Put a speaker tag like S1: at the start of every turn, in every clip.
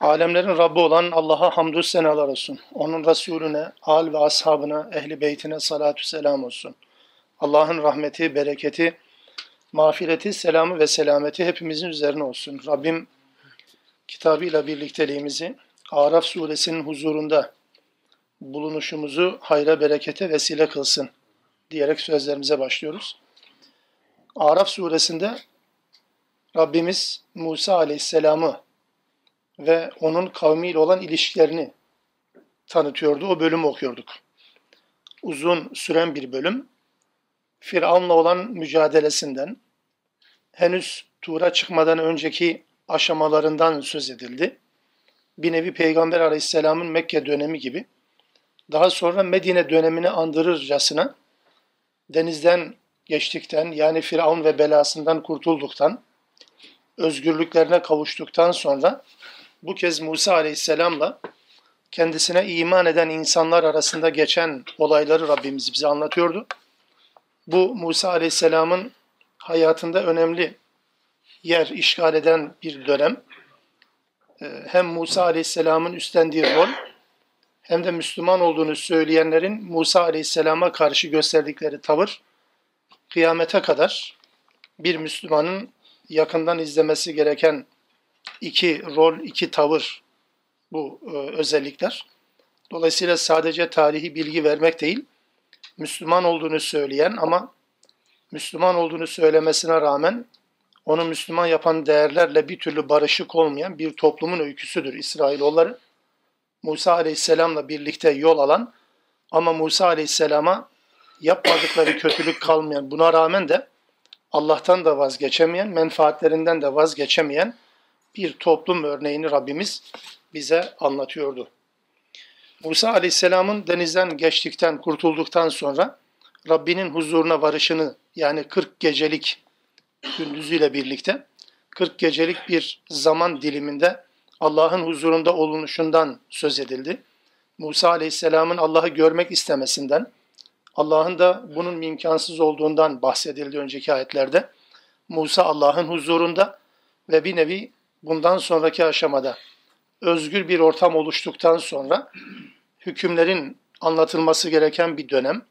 S1: Alemlerin Rabbi olan Allah'a hamdü senalar olsun. Onun Resulüne, al ve ashabına, ehli beytine salatü selam olsun. Allah'ın rahmeti, bereketi, mağfireti, selamı ve selameti hepimizin üzerine olsun. Rabbim kitabıyla birlikteliğimizi Araf suresinin huzurunda bulunuşumuzu hayra berekete vesile kılsın diyerek sözlerimize başlıyoruz. Araf suresinde Rabbimiz Musa aleyhisselamı ve onun kavmiyle olan ilişkilerini tanıtıyordu. O bölümü okuyorduk. Uzun süren bir bölüm. Firavun'la olan mücadelesinden, henüz Tur'a çıkmadan önceki aşamalarından söz edildi. Bir nevi Peygamber Aleyhisselam'ın Mekke dönemi gibi. Daha sonra Medine dönemini andırırcasına denizden geçtikten yani Firavun ve belasından kurtulduktan, özgürlüklerine kavuştuktan sonra bu kez Musa Aleyhisselam'la kendisine iman eden insanlar arasında geçen olayları Rabbimiz bize anlatıyordu. Bu Musa Aleyhisselam'ın hayatında önemli yer işgal eden bir dönem. Ee, hem Musa Aleyhisselam'ın üstlendiği rol hem de Müslüman olduğunu söyleyenlerin Musa Aleyhisselam'a karşı gösterdikleri tavır kıyamete kadar bir Müslümanın yakından izlemesi gereken iki rol, iki tavır bu e, özellikler. Dolayısıyla sadece tarihi bilgi vermek değil, Müslüman olduğunu söyleyen ama Müslüman olduğunu söylemesine rağmen onu Müslüman yapan değerlerle bir türlü barışık olmayan bir toplumun öyküsüdür İsrailoğulları. Musa Aleyhisselam'la birlikte yol alan ama Musa Aleyhisselam'a yapmadıkları kötülük kalmayan, buna rağmen de Allah'tan da vazgeçemeyen, menfaatlerinden de vazgeçemeyen bir toplum örneğini Rabbimiz bize anlatıyordu. Musa Aleyhisselam'ın denizden geçtikten, kurtulduktan sonra Rabbinin huzuruna varışını yani 40 gecelik gündüzüyle birlikte 40 gecelik bir zaman diliminde Allah'ın huzurunda olunuşundan söz edildi. Musa Aleyhisselam'ın Allah'ı görmek istemesinden, Allah'ın da bunun imkansız olduğundan bahsedildi önceki ayetlerde. Musa Allah'ın huzurunda ve bir nevi bundan sonraki aşamada özgür bir ortam oluştuktan sonra hükümlerin anlatılması gereken bir dönem,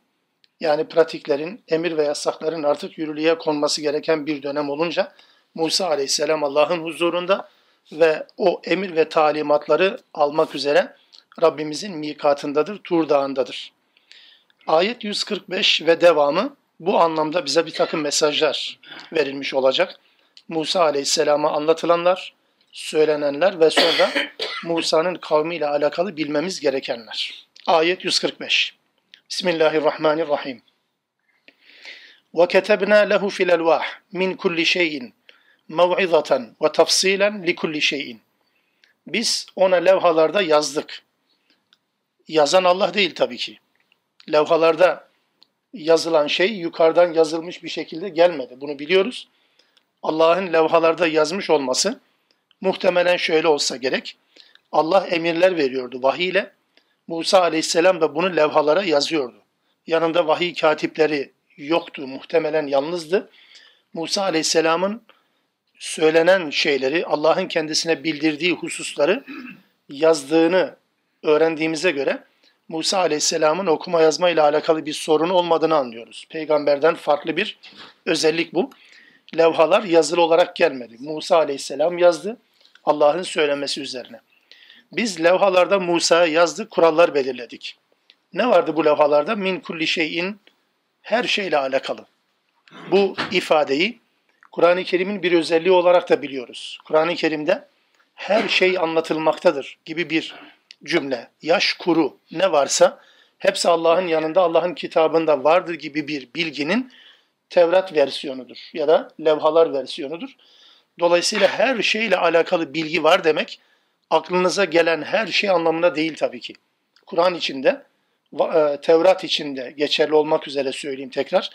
S1: yani pratiklerin, emir ve yasakların artık yürürlüğe konması gereken bir dönem olunca Musa aleyhisselam Allah'ın huzurunda ve o emir ve talimatları almak üzere Rabbimizin mikatındadır, Tur Dağı'ndadır. Ayet 145 ve devamı bu anlamda bize bir takım mesajlar verilmiş olacak. Musa aleyhisselama anlatılanlar, söylenenler ve sonra Musa'nın kavmiyle alakalı bilmemiz gerekenler. Ayet 145. Bismillahirrahmanirrahim. وَكَتَبْنَا لَهُ فِي الْاَلْوَاحِ مِنْ كُلِّ شَيْءٍ مَوْعِظَةً وَتَفْصِيلًا لِكُلِّ شَيْءٍ Biz ona levhalarda yazdık. Yazan Allah değil tabii ki. Levhalarda yazılan şey yukarıdan yazılmış bir şekilde gelmedi. Bunu biliyoruz. Allah'ın levhalarda yazmış olması Muhtemelen şöyle olsa gerek. Allah emirler veriyordu vahiy ile. Musa aleyhisselam da bunu levhalara yazıyordu. Yanında vahiy katipleri yoktu. Muhtemelen yalnızdı. Musa aleyhisselamın söylenen şeyleri, Allah'ın kendisine bildirdiği hususları yazdığını öğrendiğimize göre Musa aleyhisselamın okuma yazma ile alakalı bir sorun olmadığını anlıyoruz. Peygamberden farklı bir özellik bu. Levhalar yazılı olarak gelmedi. Musa aleyhisselam yazdı. Allah'ın söylemesi üzerine. Biz levhalarda Musa'ya yazdık, kurallar belirledik. Ne vardı bu levhalarda? Min kulli şeyin her şeyle alakalı. Bu ifadeyi Kur'an-ı Kerim'in bir özelliği olarak da biliyoruz. Kur'an-ı Kerim'de her şey anlatılmaktadır gibi bir cümle. Yaş kuru ne varsa hepsi Allah'ın yanında, Allah'ın kitabında vardır gibi bir bilginin Tevrat versiyonudur ya da levhalar versiyonudur. Dolayısıyla her şeyle alakalı bilgi var demek aklınıza gelen her şey anlamına değil tabii ki. Kur'an içinde, e, Tevrat içinde geçerli olmak üzere söyleyeyim tekrar.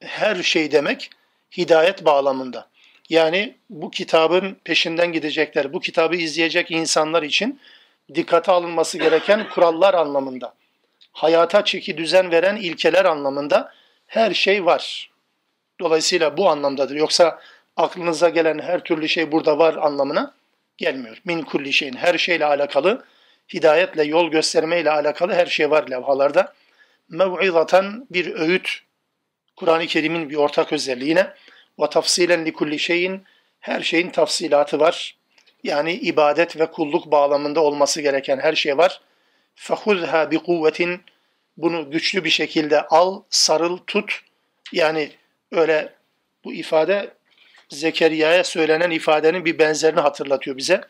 S1: Her şey demek hidayet bağlamında. Yani bu kitabın peşinden gidecekler, bu kitabı izleyecek insanlar için dikkate alınması gereken kurallar anlamında. Hayata çeki düzen veren ilkeler anlamında her şey var. Dolayısıyla bu anlamdadır. Yoksa aklınıza gelen her türlü şey burada var anlamına gelmiyor. Min kulli şeyin her şeyle alakalı, hidayetle, yol göstermeyle alakalı her şey var levhalarda. Mev'izatan bir öğüt, Kur'an-ı Kerim'in bir ortak özelliğine ve tafsilen li kulli şeyin her şeyin tafsilatı var. Yani ibadet ve kulluk bağlamında olması gereken her şey var. Fehuzha bi kuvvetin bunu güçlü bir şekilde al, sarıl, tut. Yani öyle bu ifade Zekeriya'ya söylenen ifadenin bir benzerini hatırlatıyor bize.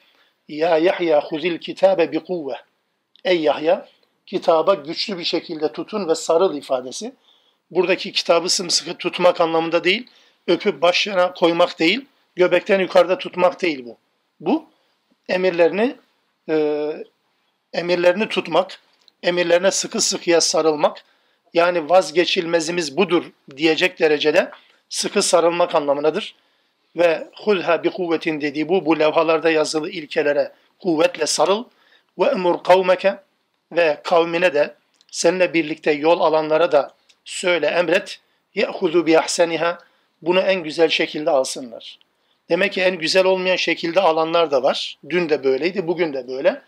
S1: Ya Yahya huzil kitabe bi kuvve. Ey Yahya kitaba güçlü bir şekilde tutun ve sarıl ifadesi. Buradaki kitabı sımsıkı tutmak anlamında değil, öpüp başına koymak değil, göbekten yukarıda tutmak değil bu. Bu emirlerini e, emirlerini tutmak, emirlerine sıkı sıkıya sarılmak, yani vazgeçilmezimiz budur diyecek derecede sıkı sarılmak anlamındadır. Ve hulha bi kuvvetin dediği bu, bu levhalarda yazılı ilkelere kuvvetle sarıl ve emur kavmeke ve kavmine de seninle birlikte yol alanlara da söyle emret ye'huzu bi ahseniha bunu en güzel şekilde alsınlar. Demek ki en güzel olmayan şekilde alanlar da var. Dün de böyleydi, bugün de böyle.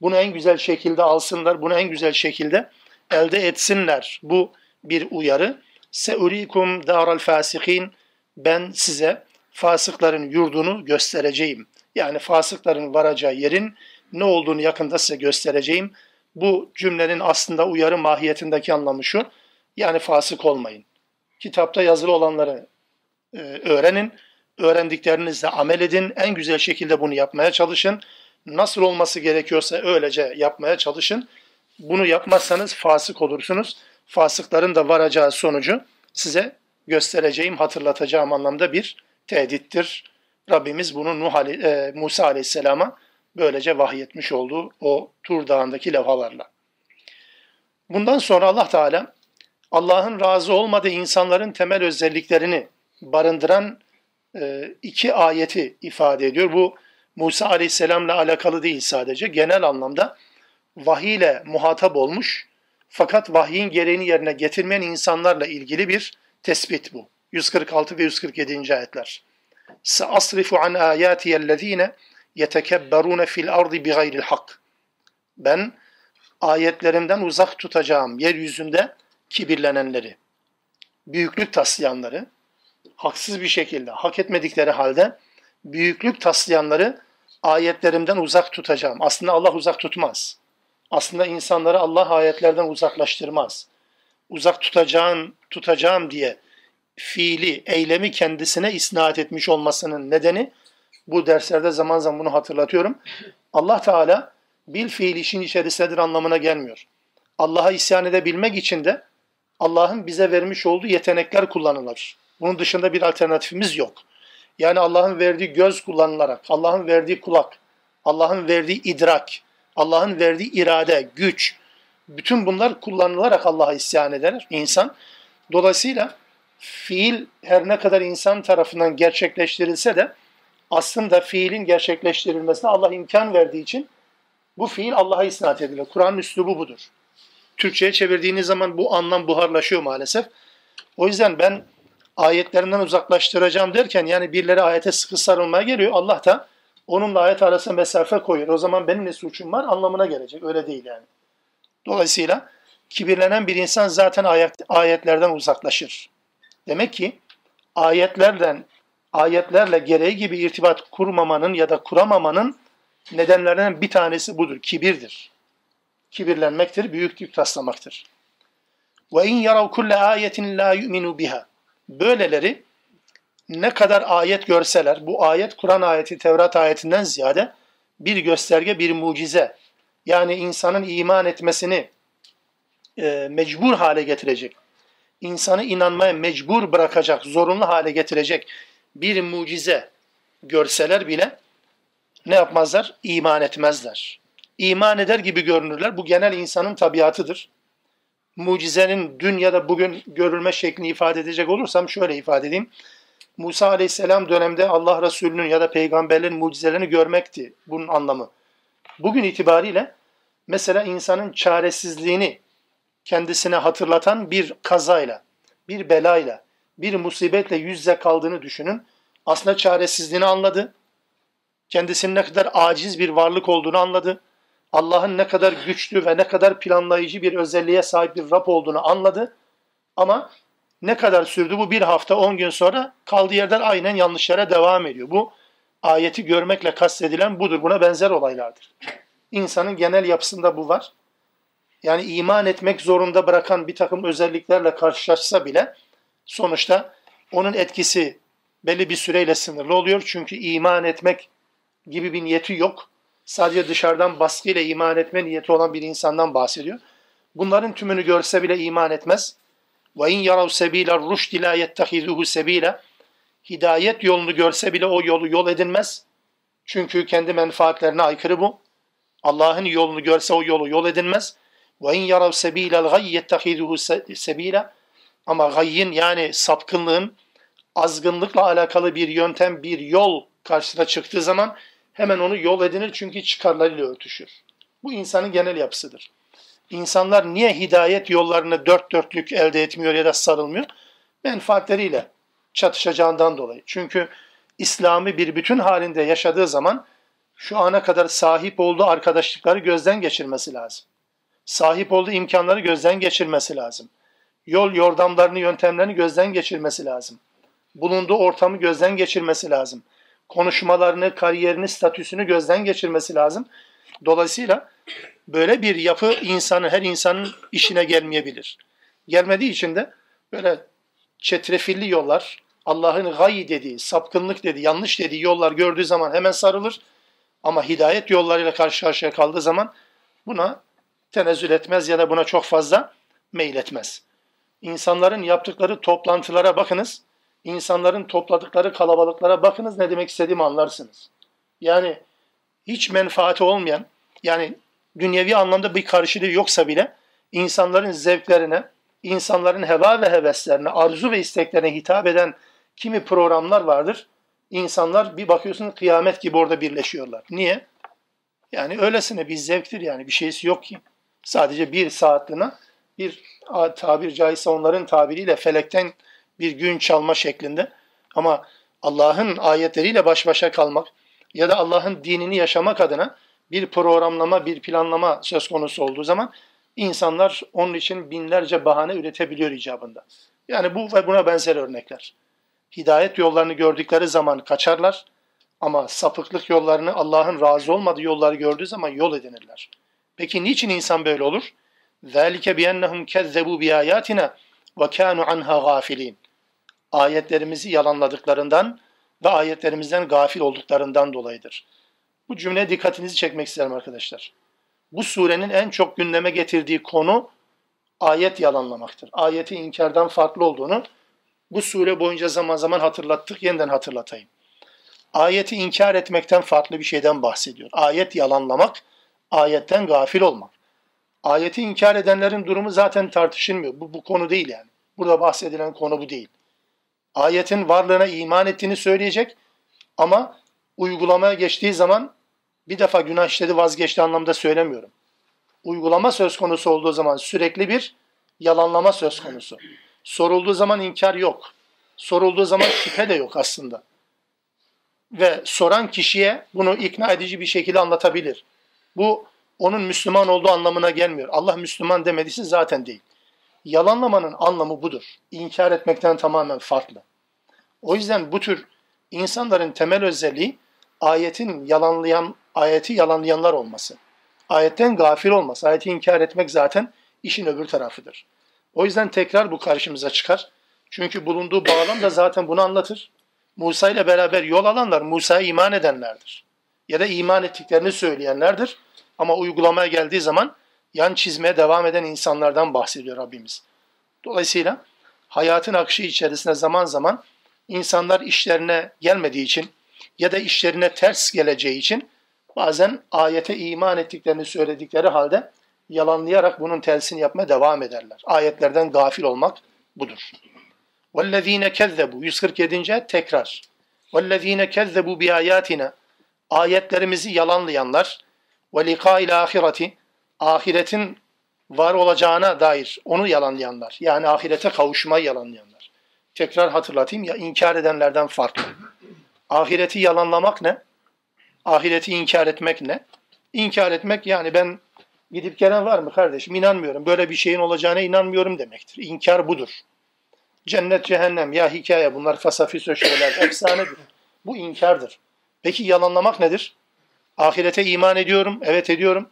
S1: Bunu en güzel şekilde alsınlar, bunu en güzel şekilde elde etsinler. Bu bir uyarı. Seurikum daral fasikin. Ben size fasıkların yurdunu göstereceğim. Yani fasıkların varacağı yerin ne olduğunu yakında size göstereceğim. Bu cümlenin aslında uyarı mahiyetindeki anlamı şu. Yani fasık olmayın. Kitapta yazılı olanları e, öğrenin. Öğrendiklerinizle amel edin. En güzel şekilde bunu yapmaya çalışın. Nasıl olması gerekiyorsa öylece yapmaya çalışın. Bunu yapmazsanız fasık olursunuz. Fasıkların da varacağı sonucu size göstereceğim, hatırlatacağım anlamda bir tehdittir. Rabbimiz bunu Nuh e, Musa Aleyhisselam'a böylece vahyetmiş olduğu o Tur Dağı'ndaki levhalarla. Bundan sonra Allah Teala Allah'ın razı olmadığı insanların temel özelliklerini barındıran e, iki ayeti ifade ediyor. Bu Musa Aleyhisselam'la alakalı değil sadece. Genel anlamda vahiy ile muhatap olmuş fakat vahyin gereğini yerine getirmeyen insanlarla ilgili bir tespit bu. 146 ve 147. ayetler. Seasrifu an ayatiyellezine yetekebberune fil ardı bigayril hak. Ben ayetlerimden uzak tutacağım yeryüzünde kibirlenenleri, büyüklük taslayanları, haksız bir şekilde hak etmedikleri halde büyüklük taslayanları ayetlerimden uzak tutacağım. Aslında Allah uzak tutmaz. Aslında insanları Allah ayetlerden uzaklaştırmaz. Uzak tutacağım, tutacağım diye fiili, eylemi kendisine isnat etmiş olmasının nedeni bu derslerde zaman zaman bunu hatırlatıyorum. Allah Teala bil fiil işin içerisindedir anlamına gelmiyor. Allah'a isyan edebilmek için de Allah'ın bize vermiş olduğu yetenekler kullanılır. Bunun dışında bir alternatifimiz yok. Yani Allah'ın verdiği göz kullanılarak, Allah'ın verdiği kulak, Allah'ın verdiği idrak, Allah'ın verdiği irade, güç, bütün bunlar kullanılarak Allah'a isyan eder insan. Dolayısıyla fiil her ne kadar insan tarafından gerçekleştirilse de aslında fiilin gerçekleştirilmesine Allah imkan verdiği için bu fiil Allah'a isnat edilir. Kur'an'ın üslubu budur. Türkçe'ye çevirdiğiniz zaman bu anlam buharlaşıyor maalesef. O yüzden ben ayetlerinden uzaklaştıracağım derken yani birileri ayete sıkı sarılmaya geliyor. Allah da onunla ayet arasında mesafe koyuyor. O zaman benim ne suçum var anlamına gelecek. Öyle değil yani. Dolayısıyla kibirlenen bir insan zaten ayet, ayetlerden uzaklaşır. Demek ki ayetlerden ayetlerle gereği gibi irtibat kurmamanın ya da kuramamanın nedenlerinden bir tanesi budur. Kibirdir. Kibirlenmektir, büyüklük taslamaktır. Ve in yarav kulle ayetin la yu'minu biha. Böyleleri ne kadar ayet görseler, bu ayet Kur'an ayeti, Tevrat ayetinden ziyade bir gösterge, bir mucize. Yani insanın iman etmesini e, mecbur hale getirecek, insanı inanmaya mecbur bırakacak, zorunlu hale getirecek bir mucize görseler bile ne yapmazlar? İman etmezler. iman eder gibi görünürler. Bu genel insanın tabiatıdır. Mucizenin dün ya da bugün görülme şeklini ifade edecek olursam şöyle ifade edeyim. Musa aleyhisselam döneminde Allah Resulü'nün ya da peygamberlerin mucizelerini görmekti bunun anlamı. Bugün itibariyle mesela insanın çaresizliğini kendisine hatırlatan bir kazayla, bir belayla, bir musibetle yüz yüze kaldığını düşünün. Aslında çaresizliğini anladı. Kendisinin ne kadar aciz bir varlık olduğunu anladı. Allah'ın ne kadar güçlü ve ne kadar planlayıcı bir özelliğe sahip bir Rab olduğunu anladı. Ama ne kadar sürdü bu bir hafta on gün sonra kaldığı yerden aynen yanlışlara devam ediyor. Bu ayeti görmekle kastedilen budur. Buna benzer olaylardır. İnsanın genel yapısında bu var. Yani iman etmek zorunda bırakan bir takım özelliklerle karşılaşsa bile sonuçta onun etkisi belli bir süreyle sınırlı oluyor. Çünkü iman etmek gibi bir niyeti yok. Sadece dışarıdan baskıyla iman etme niyeti olan bir insandan bahsediyor. Bunların tümünü görse bile iman etmez. Ve in yarav sebila ruşd la yettehizuhu sebila. Hidayet yolunu görse bile o yolu yol edinmez. Çünkü kendi menfaatlerine aykırı bu. Allah'ın yolunu görse o yolu yol edinmez. Ve in yarav sebilal gayy yettehizuhu sebila. Ama gayyin yani sapkınlığın azgınlıkla alakalı bir yöntem, bir yol karşısına çıktığı zaman hemen onu yol edinir çünkü çıkarlarıyla örtüşür. Bu insanın genel yapısıdır. İnsanlar niye hidayet yollarını dört dörtlük elde etmiyor ya da sarılmıyor? Menfaatleriyle çatışacağından dolayı. Çünkü İslam'ı bir bütün halinde yaşadığı zaman şu ana kadar sahip olduğu arkadaşlıkları gözden geçirmesi lazım. Sahip olduğu imkanları gözden geçirmesi lazım. Yol yordamlarını, yöntemlerini gözden geçirmesi lazım. Bulunduğu ortamı gözden geçirmesi lazım konuşmalarını, kariyerini, statüsünü gözden geçirmesi lazım. Dolayısıyla böyle bir yapı insanın, her insanın işine gelmeyebilir. Gelmediği için de böyle çetrefilli yollar, Allah'ın gayi dediği, sapkınlık dediği, yanlış dediği yollar gördüğü zaman hemen sarılır. Ama hidayet yollarıyla karşı karşıya kaldığı zaman buna tenezzül etmez ya da buna çok fazla meyletmez. İnsanların yaptıkları toplantılara bakınız insanların topladıkları kalabalıklara bakınız ne demek istediğimi anlarsınız. Yani hiç menfaati olmayan, yani dünyevi anlamda bir karşılığı yoksa bile insanların zevklerine, insanların heva ve heveslerine, arzu ve isteklerine hitap eden kimi programlar vardır. İnsanlar bir bakıyorsun kıyamet gibi orada birleşiyorlar. Niye? Yani öylesine bir zevktir yani bir şeysi yok ki. Sadece bir saatliğine bir tabir caizse onların tabiriyle felekten bir gün çalma şeklinde. Ama Allah'ın ayetleriyle baş başa kalmak ya da Allah'ın dinini yaşamak adına bir programlama, bir planlama söz konusu olduğu zaman insanlar onun için binlerce bahane üretebiliyor icabında. Yani bu ve buna benzer örnekler. Hidayet yollarını gördükleri zaman kaçarlar ama sapıklık yollarını Allah'ın razı olmadığı yolları gördüğü zaman yol edinirler. Peki niçin insan böyle olur? ذَٰلِكَ بِيَنَّهُمْ كَذَّبُوا بِآيَاتِنَا وَكَانُوا عَنْهَا غَافِلِينَ ayetlerimizi yalanladıklarından ve ayetlerimizden gafil olduklarından dolayıdır. Bu cümleye dikkatinizi çekmek isterim arkadaşlar. Bu surenin en çok gündeme getirdiği konu ayet yalanlamaktır. Ayeti inkardan farklı olduğunu bu sure boyunca zaman zaman hatırlattık, yeniden hatırlatayım. Ayeti inkar etmekten farklı bir şeyden bahsediyor. Ayet yalanlamak, ayetten gafil olmak. Ayeti inkar edenlerin durumu zaten tartışılmıyor. Bu, bu konu değil yani. Burada bahsedilen konu bu değil ayetin varlığına iman ettiğini söyleyecek ama uygulamaya geçtiği zaman bir defa günah işledi vazgeçti anlamda söylemiyorum. Uygulama söz konusu olduğu zaman sürekli bir yalanlama söz konusu. Sorulduğu zaman inkar yok. Sorulduğu zaman şüphe de yok aslında. Ve soran kişiye bunu ikna edici bir şekilde anlatabilir. Bu onun Müslüman olduğu anlamına gelmiyor. Allah Müslüman demediyse zaten değil. Yalanlamanın anlamı budur. İnkar etmekten tamamen farklı. O yüzden bu tür insanların temel özelliği ayetin yalanlayan, ayeti yalanlayanlar olması. Ayetten gafil olması, ayeti inkar etmek zaten işin öbür tarafıdır. O yüzden tekrar bu karşımıza çıkar. Çünkü bulunduğu bağlam da zaten bunu anlatır. Musa ile beraber yol alanlar Musa'ya iman edenlerdir. Ya da iman ettiklerini söyleyenlerdir. Ama uygulamaya geldiği zaman yan çizmeye devam eden insanlardan bahsediyor Rabbimiz. Dolayısıyla hayatın akışı içerisinde zaman zaman insanlar işlerine gelmediği için ya da işlerine ters geleceği için bazen ayete iman ettiklerini söyledikleri halde yalanlayarak bunun tersini yapmaya devam ederler. Ayetlerden gafil olmak budur. وَالَّذ۪ينَ كَذَّبُوا 147. tekrar. وَالَّذ۪ينَ كَذَّبُوا بِآيَاتِنَا Ayetlerimizi yalanlayanlar ve liqa'il ahireti ahiretin var olacağına dair onu yalanlayanlar. Yani ahirete kavuşmayı yalanlayanlar. Tekrar hatırlatayım ya inkar edenlerden farklı. Ahireti yalanlamak ne? Ahireti inkar etmek ne? İnkar etmek yani ben gidip gelen var mı kardeşim? İnanmıyorum. Böyle bir şeyin olacağına inanmıyorum demektir. İnkar budur. Cennet, cehennem ya hikaye bunlar fasafiso şeyler, efsanedir. Bu inkardır. Peki yalanlamak nedir? Ahirete iman ediyorum, evet ediyorum.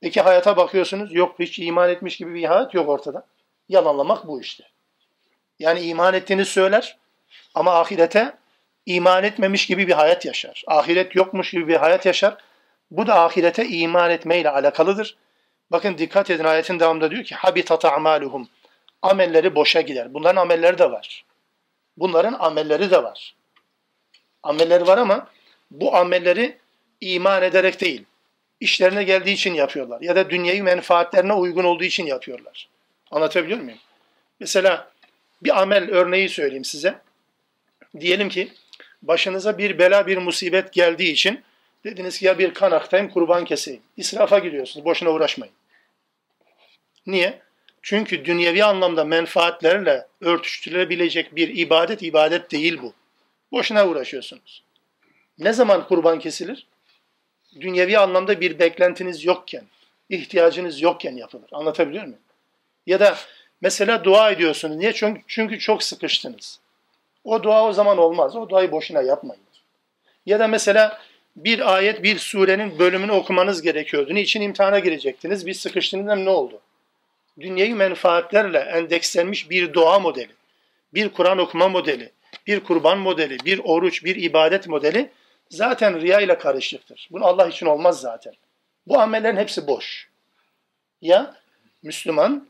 S1: Peki hayata bakıyorsunuz, yok hiç iman etmiş gibi bir hayat yok ortada. Yalanlamak bu işte. Yani iman ettiğini söyler ama ahirete iman etmemiş gibi bir hayat yaşar. Ahiret yokmuş gibi bir hayat yaşar. Bu da ahirete iman etmeyle alakalıdır. Bakın dikkat edin ayetin devamında diyor ki habitat a'maluhum. Amelleri boşa gider. Bunların amelleri de var. Bunların amelleri de var. Amelleri var ama bu amelleri iman ederek değil, işlerine geldiği için yapıyorlar ya da dünyayı menfaatlerine uygun olduğu için yapıyorlar. Anlatabiliyor muyum? Mesela bir amel örneği söyleyeyim size. Diyelim ki başınıza bir bela, bir musibet geldiği için dediniz ki ya bir kan aktayım, kurban keseyim. İsrafa gidiyorsunuz, boşuna uğraşmayın. Niye? Çünkü dünyevi anlamda menfaatlerle örtüştürülebilecek bir ibadet, ibadet değil bu. Boşuna uğraşıyorsunuz. Ne zaman kurban kesilir? Dünyevi anlamda bir beklentiniz yokken, ihtiyacınız yokken yapılır. Anlatabiliyor muyum? Ya da mesela dua ediyorsunuz. Niye? Çünkü, çünkü çok sıkıştınız. O dua o zaman olmaz. O duayı boşuna yapmayın. Ya da mesela bir ayet, bir surenin bölümünü okumanız gerekiyordu. Niçin imtihana girecektiniz? Bir sıkıştığınızda ne oldu? Dünyayı menfaatlerle endekslenmiş bir dua modeli, bir Kur'an okuma modeli, bir kurban modeli, bir oruç, bir ibadet modeli zaten riya ile karışıktır. Bunu Allah için olmaz zaten. Bu amellerin hepsi boş. Ya Müslüman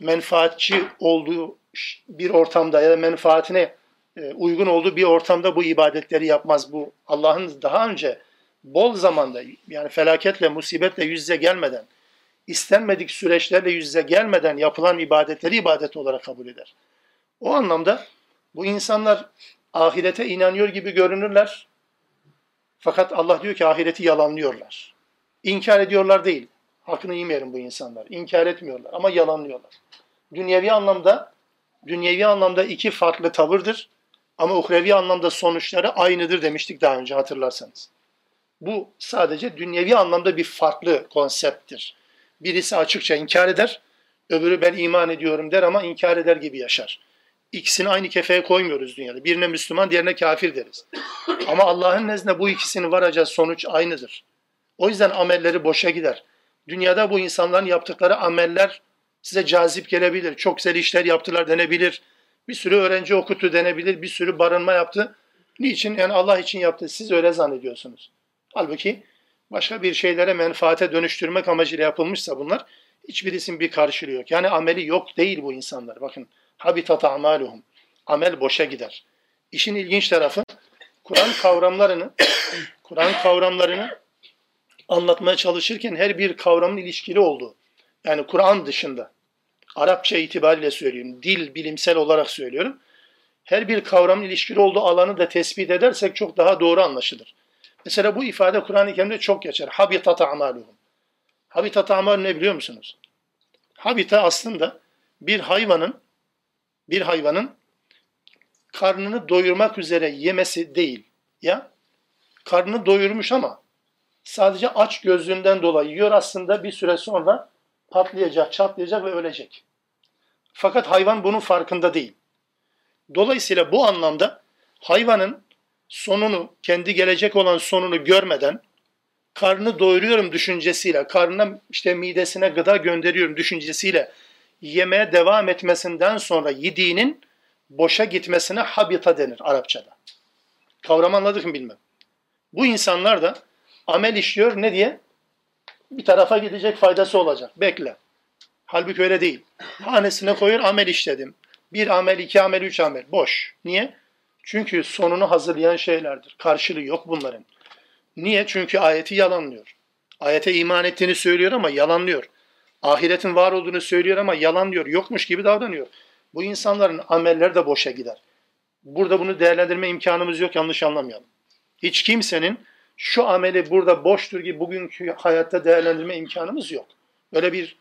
S1: menfaatçi olduğu bir ortamda ya da menfaatine e, uygun olduğu bir ortamda bu ibadetleri yapmaz. Bu Allah'ın daha önce bol zamanda yani felaketle, musibetle yüz yüze gelmeden, istenmedik süreçlerle yüz yüze gelmeden yapılan ibadetleri ibadet olarak kabul eder. O anlamda bu insanlar ahirete inanıyor gibi görünürler. Fakat Allah diyor ki ahireti yalanlıyorlar. İnkar ediyorlar değil. Hakkını yemeyelim bu insanlar. İnkar etmiyorlar ama yalanlıyorlar. Dünyevi anlamda dünyevi anlamda iki farklı tavırdır. Ama uhrevi anlamda sonuçları aynıdır demiştik daha önce hatırlarsanız. Bu sadece dünyevi anlamda bir farklı konsepttir. Birisi açıkça inkar eder, öbürü ben iman ediyorum der ama inkar eder gibi yaşar. İkisini aynı kefeye koymuyoruz dünyada. Birine Müslüman, diğerine kafir deriz. Ama Allah'ın nezdinde bu ikisini varacağı sonuç aynıdır. O yüzden amelleri boşa gider. Dünyada bu insanların yaptıkları ameller size cazip gelebilir. Çok güzel işler yaptılar denebilir. Bir sürü öğrenci okuttu denebilir. Bir sürü barınma yaptı. Niçin? Yani Allah için yaptı. Siz öyle zannediyorsunuz. Halbuki başka bir şeylere menfaate dönüştürmek amacıyla yapılmışsa bunlar hiçbirisinin bir karşılığı yok. Yani ameli yok değil bu insanlar. Bakın habitat amaluhum. Amel boşa gider. İşin ilginç tarafı Kur'an kavramlarını Kur'an kavramlarını anlatmaya çalışırken her bir kavramın ilişkili olduğu. Yani Kur'an dışında Arapça itibariyle söylüyorum. Dil bilimsel olarak söylüyorum. Her bir kavramın ilişkili olduğu alanı da tespit edersek çok daha doğru anlaşılır. Mesela bu ifade Kur'an-ı Kerim'de çok geçer. Habitat amaluhum. Habitat amal ne biliyor musunuz? Habita aslında bir hayvanın bir hayvanın karnını doyurmak üzere yemesi değil. Ya karnını doyurmuş ama sadece aç gözlüğünden dolayı yiyor aslında bir süre sonra patlayacak, çatlayacak ve ölecek. Fakat hayvan bunun farkında değil. Dolayısıyla bu anlamda hayvanın sonunu, kendi gelecek olan sonunu görmeden karnını doyuruyorum düşüncesiyle, karnına işte midesine gıda gönderiyorum düşüncesiyle yemeye devam etmesinden sonra yediğinin boşa gitmesine habita denir Arapçada. Kavram anladık mı bilmem. Bu insanlar da amel işliyor ne diye? Bir tarafa gidecek faydası olacak. Bekle. Halbuki öyle değil. Hanesine koyuyor amel işledim. Bir amel, iki amel, üç amel. Boş. Niye? Çünkü sonunu hazırlayan şeylerdir. Karşılığı yok bunların. Niye? Çünkü ayeti yalanlıyor. Ayete iman ettiğini söylüyor ama yalanlıyor. Ahiretin var olduğunu söylüyor ama yalanlıyor. Yokmuş gibi davranıyor. Bu insanların ameller de boşa gider. Burada bunu değerlendirme imkanımız yok yanlış anlamayalım. Hiç kimsenin şu ameli burada boştur gibi bugünkü hayatta değerlendirme imkanımız yok. Böyle bir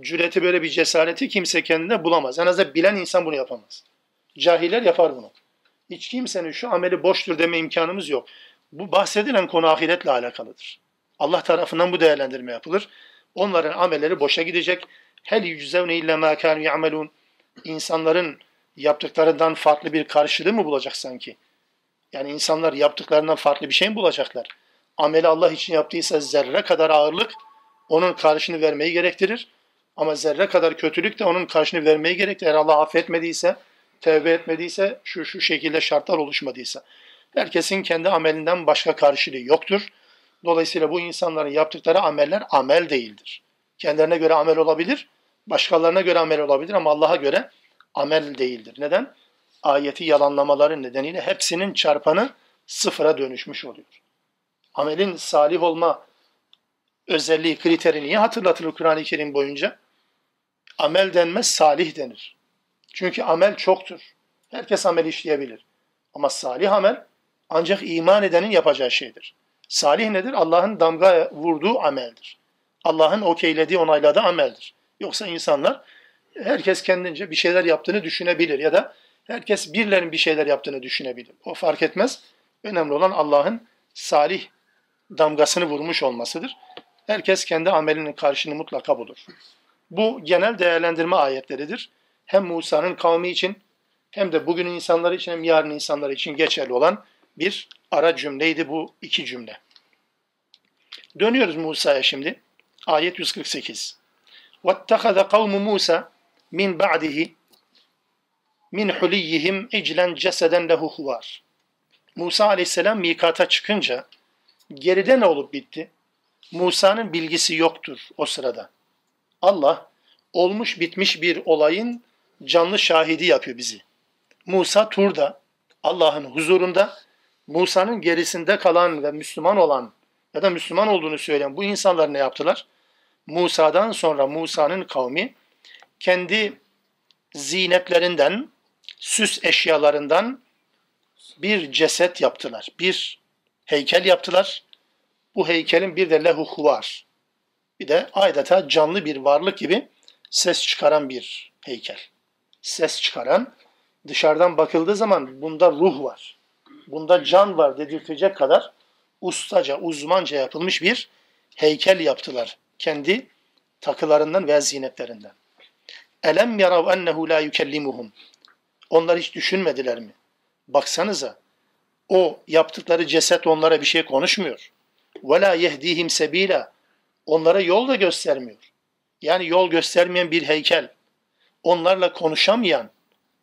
S1: cüreti, böyle bir cesareti kimse kendine bulamaz. En azından bilen insan bunu yapamaz. Cahiller yapar bunu. Hiç kimsenin şu ameli boştur deme imkanımız yok. Bu bahsedilen konu ahiretle alakalıdır. Allah tarafından bu değerlendirme yapılır. Onların amelleri boşa gidecek. Hel yüczevne illa ma kanu ya'melun. İnsanların yaptıklarından farklı bir karşılığı mı bulacak sanki? Yani insanlar yaptıklarından farklı bir şey mi bulacaklar? Ameli Allah için yaptıysa zerre kadar ağırlık onun karşını vermeyi gerektirir. Ama zerre kadar kötülük de onun karşını vermeyi gerektirir. Eğer Allah affetmediyse, tevbe etmediyse, şu şu şekilde şartlar oluşmadıysa. Herkesin kendi amelinden başka karşılığı yoktur. Dolayısıyla bu insanların yaptıkları ameller amel değildir. Kendilerine göre amel olabilir, başkalarına göre amel olabilir ama Allah'a göre amel değildir. Neden? Ayeti yalanlamaları nedeniyle hepsinin çarpanı sıfıra dönüşmüş oluyor. Amelin salih olma özelliği, kriteri niye hatırlatılır Kur'an-ı Kerim boyunca? Amel denmez, salih denir. Çünkü amel çoktur. Herkes amel işleyebilir. Ama salih amel ancak iman edenin yapacağı şeydir. Salih nedir? Allah'ın damga vurduğu ameldir. Allah'ın okeylediği, onayladığı ameldir. Yoksa insanlar herkes kendince bir şeyler yaptığını düşünebilir ya da herkes birilerinin bir şeyler yaptığını düşünebilir. O fark etmez. Önemli olan Allah'ın salih damgasını vurmuş olmasıdır. Herkes kendi amelinin karşını mutlaka bulur. Bu genel değerlendirme ayetleridir. Hem Musa'nın kavmi için hem de bugünün insanları için hem yarın insanları için geçerli olan bir ara cümleydi bu iki cümle. Dönüyoruz Musa'ya şimdi. Ayet 148. وَاتَّخَذَ قَوْمُ مُوسَى مِنْ بَعْدِهِ min huliyihim iclen ceseden lehu huvar. Musa aleyhisselam mikata çıkınca geride ne olup bitti? Musa'nın bilgisi yoktur o sırada. Allah olmuş bitmiş bir olayın canlı şahidi yapıyor bizi. Musa Tur'da Allah'ın huzurunda Musa'nın gerisinde kalan ve Müslüman olan ya da Müslüman olduğunu söyleyen bu insanlar ne yaptılar? Musa'dan sonra Musa'nın kavmi kendi zinetlerinden, süs eşyalarından bir ceset yaptılar. Bir heykel yaptılar. Bu heykelin bir de lehuhu var. Bir de adeta canlı bir varlık gibi ses çıkaran bir heykel. Ses çıkaran, dışarıdan bakıldığı zaman bunda ruh var. Bunda can var dedirtecek kadar ustaca, uzmanca yapılmış bir heykel yaptılar. Kendi takılarından ve zinetlerinden. Elem yarav ennehu la yukellimuhum. Onlar hiç düşünmediler mi? Baksanıza. O yaptıkları ceset onlara bir şey konuşmuyor. Ve la yehdihim sebila. Onlara yol da göstermiyor. Yani yol göstermeyen bir heykel. Onlarla konuşamayan,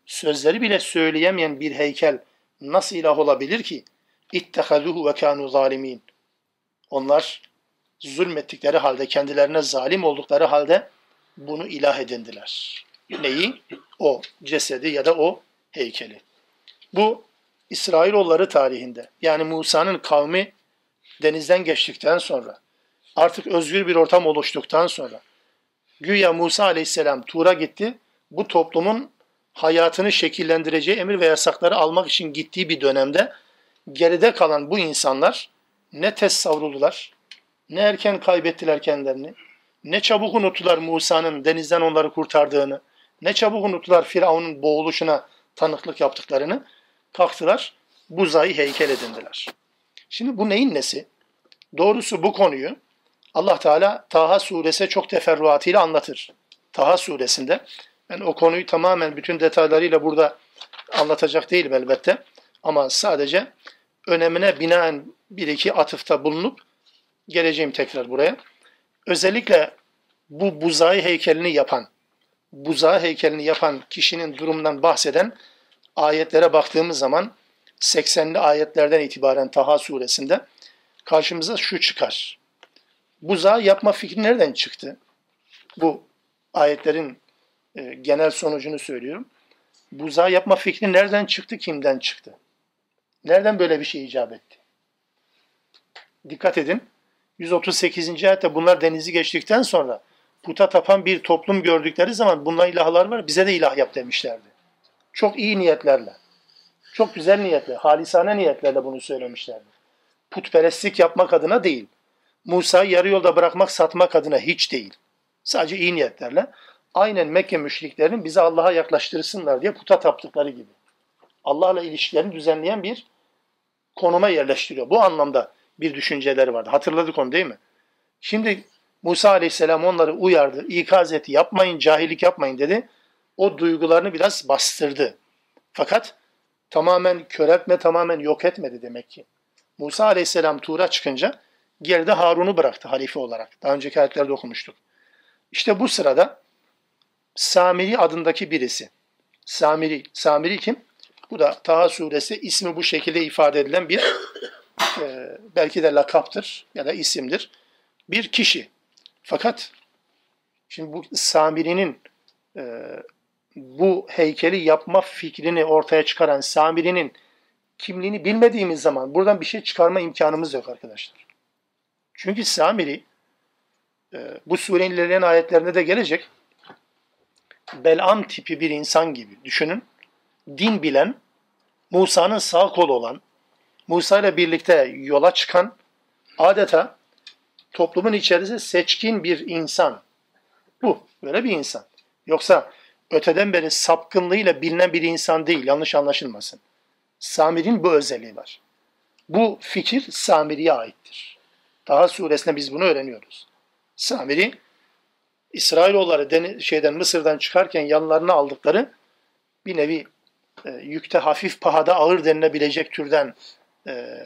S1: sözleri bile söyleyemeyen bir heykel nasıl ilah olabilir ki? İttehazuhu ve kanu zalimin. Onlar zulmettikleri halde, kendilerine zalim oldukları halde bunu ilah edindiler. Neyi? O cesedi ya da o heykeli. Bu İsrailoğulları tarihinde yani Musa'nın kavmi denizden geçtikten sonra artık özgür bir ortam oluştuktan sonra güya Musa aleyhisselam Tur'a gitti. Bu toplumun hayatını şekillendireceği emir ve yasakları almak için gittiği bir dönemde geride kalan bu insanlar ne tez savruldular, ne erken kaybettiler kendilerini, ne çabuk unuttular Musa'nın denizden onları kurtardığını, ne çabuk unuttular Firavun'un boğuluşuna tanıklık yaptıklarını, kalktılar buzayı heykel edindiler. Şimdi bu neyin nesi? Doğrusu bu konuyu Allah Teala Taha suresi çok teferruatıyla anlatır. Taha suresinde ben o konuyu tamamen bütün detaylarıyla burada anlatacak değilim elbette. Ama sadece önemine binaen bir iki atıfta bulunup geleceğim tekrar buraya. Özellikle bu buzağı heykelini yapan, buzağı heykelini yapan kişinin durumundan bahseden ayetlere baktığımız zaman 80'li ayetlerden itibaren Taha suresinde karşımıza şu çıkar. Buzağı yapma fikri nereden çıktı? Bu ayetlerin e, genel sonucunu söylüyorum. Buzağı yapma fikri nereden çıktı, kimden çıktı? Nereden böyle bir şey icap etti? Dikkat edin. 138. ayette bunlar denizi geçtikten sonra puta tapan bir toplum gördükleri zaman bunlar ilahlar var bize de ilah yap demişlerdi. Çok iyi niyetlerle. Çok güzel niyetle, halisane niyetlerle bunu söylemişlerdi. Putperestlik yapmak adına değil. Musa'yı yarı yolda bırakmak, satmak adına hiç değil. Sadece iyi niyetlerle. Aynen Mekke müşriklerinin bizi Allah'a yaklaştırsınlar diye puta taptıkları gibi. Allah'la ilişkilerini düzenleyen bir konuma yerleştiriyor. Bu anlamda bir düşünceleri vardı. Hatırladık onu değil mi? Şimdi Musa aleyhisselam onları uyardı, ikaz etti, yapmayın, cahillik yapmayın dedi. O duygularını biraz bastırdı. Fakat tamamen köreltme, tamamen yok etmedi demek ki. Musa aleyhisselam Tuğra çıkınca geride Harun'u bıraktı halife olarak. Daha önceki ayetlerde okumuştuk. İşte bu sırada Samiri adındaki birisi. Samiri, Samiri kim? Bu da Taha suresi ismi bu şekilde ifade edilen bir e, belki de lakaptır ya da isimdir. Bir kişi. Fakat şimdi bu Samiri'nin e, bu heykeli yapma fikrini ortaya çıkaran Samiri'nin kimliğini bilmediğimiz zaman buradan bir şey çıkarma imkanımız yok arkadaşlar. Çünkü Samiri e, bu surenin ilerleyen ayetlerinde de gelecek. Belam tipi bir insan gibi düşünün. Din bilen, Musa'nın sağ kolu olan, Musa ile birlikte yola çıkan, adeta toplumun içerisinde seçkin bir insan. Bu, böyle bir insan. Yoksa öteden beri sapkınlığıyla bilinen bir insan değil, yanlış anlaşılmasın. Samir'in bu özelliği var. Bu fikir Samiri'ye aittir. Daha suresinde biz bunu öğreniyoruz. Samiri, İsrailoğulları deni, şeyden Mısır'dan çıkarken yanlarına aldıkları bir nevi e, yükte hafif pahada ağır denilebilecek türden e,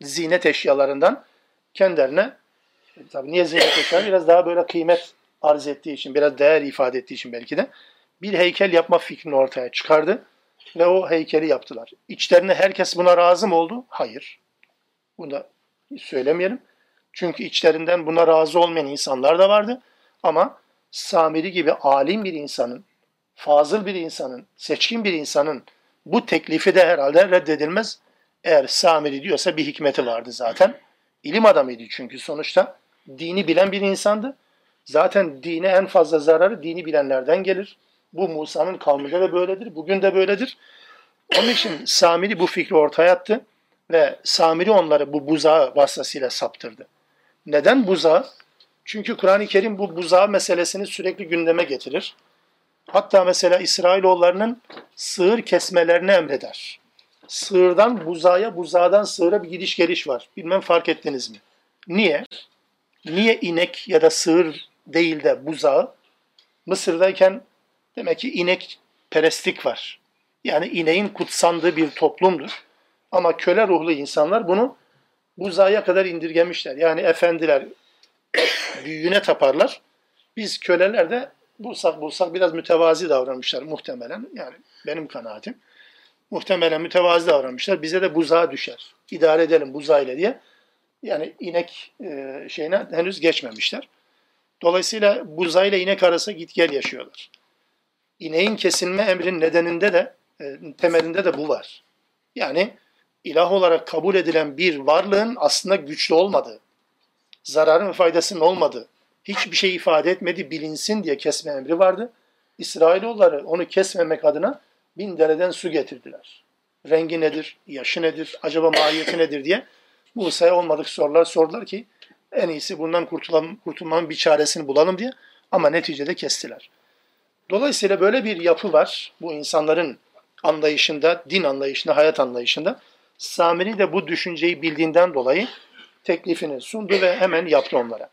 S1: zinet eşyalarından kendilerine tabii niye zinet eşyaları biraz daha böyle kıymet arz ettiği için, biraz değer ifade ettiği için belki de bir heykel yapma fikrini ortaya çıkardı ve o heykeli yaptılar. İçlerine herkes buna razı mı oldu? Hayır. Bunu da söylemeyelim. Çünkü içlerinden buna razı olmayan insanlar da vardı. Ama Samiri gibi alim bir insanın, fazıl bir insanın, seçkin bir insanın bu teklifi de herhalde reddedilmez. Eğer Samiri diyorsa bir hikmeti vardı zaten. İlim adamıydı çünkü sonuçta. Dini bilen bir insandı. Zaten dine en fazla zararı dini bilenlerden gelir. Bu Musa'nın kavminde de böyledir. Bugün de böyledir. Onun için Samiri bu fikri ortaya attı ve Samiri onları bu buzağı vasıtasıyla saptırdı. Neden buzağı? Çünkü Kur'an-ı Kerim bu buzağı meselesini sürekli gündeme getirir. Hatta mesela İsrailoğullarının sığır kesmelerini emreder. Sığırdan buzağa, buzağdan sığıra bir gidiş geliş var. Bilmem fark ettiniz mi? Niye? Niye inek ya da sığır değil de buzağı? Mısır'dayken demek ki inek perestlik var. Yani ineğin kutsandığı bir toplumdur. Ama köle ruhlu insanlar bunu buzağa kadar indirgemişler. Yani efendiler büyüğüne taparlar. Biz köleler de bulsak bulsak biraz mütevazi davranmışlar muhtemelen. Yani benim kanaatim. Muhtemelen mütevazi davranmışlar. Bize de buzağa düşer. İdare edelim buzağıyla diye. Yani inek e, şeyine henüz geçmemişler. Dolayısıyla buzağıyla inek arası git gel yaşıyorlar. İneğin kesilme emrinin nedeninde de e, temelinde de bu var. Yani ilah olarak kabul edilen bir varlığın aslında güçlü olmadığı, zararın ve faydasının olmadığı, hiçbir şey ifade etmedi bilinsin diye kesme emri vardı. İsrailoğulları onu kesmemek adına bin dereden su getirdiler. Rengi nedir, yaşı nedir, acaba mahiyeti nedir diye Musa'ya olmadık sorular sordular ki en iyisi bundan kurtulalım, kurtulmanın bir çaresini bulalım diye ama neticede kestiler. Dolayısıyla böyle bir yapı var bu insanların anlayışında, din anlayışında, hayat anlayışında. Samiri de bu düşünceyi bildiğinden dolayı teklifini sundu ve hemen yaptı onlara.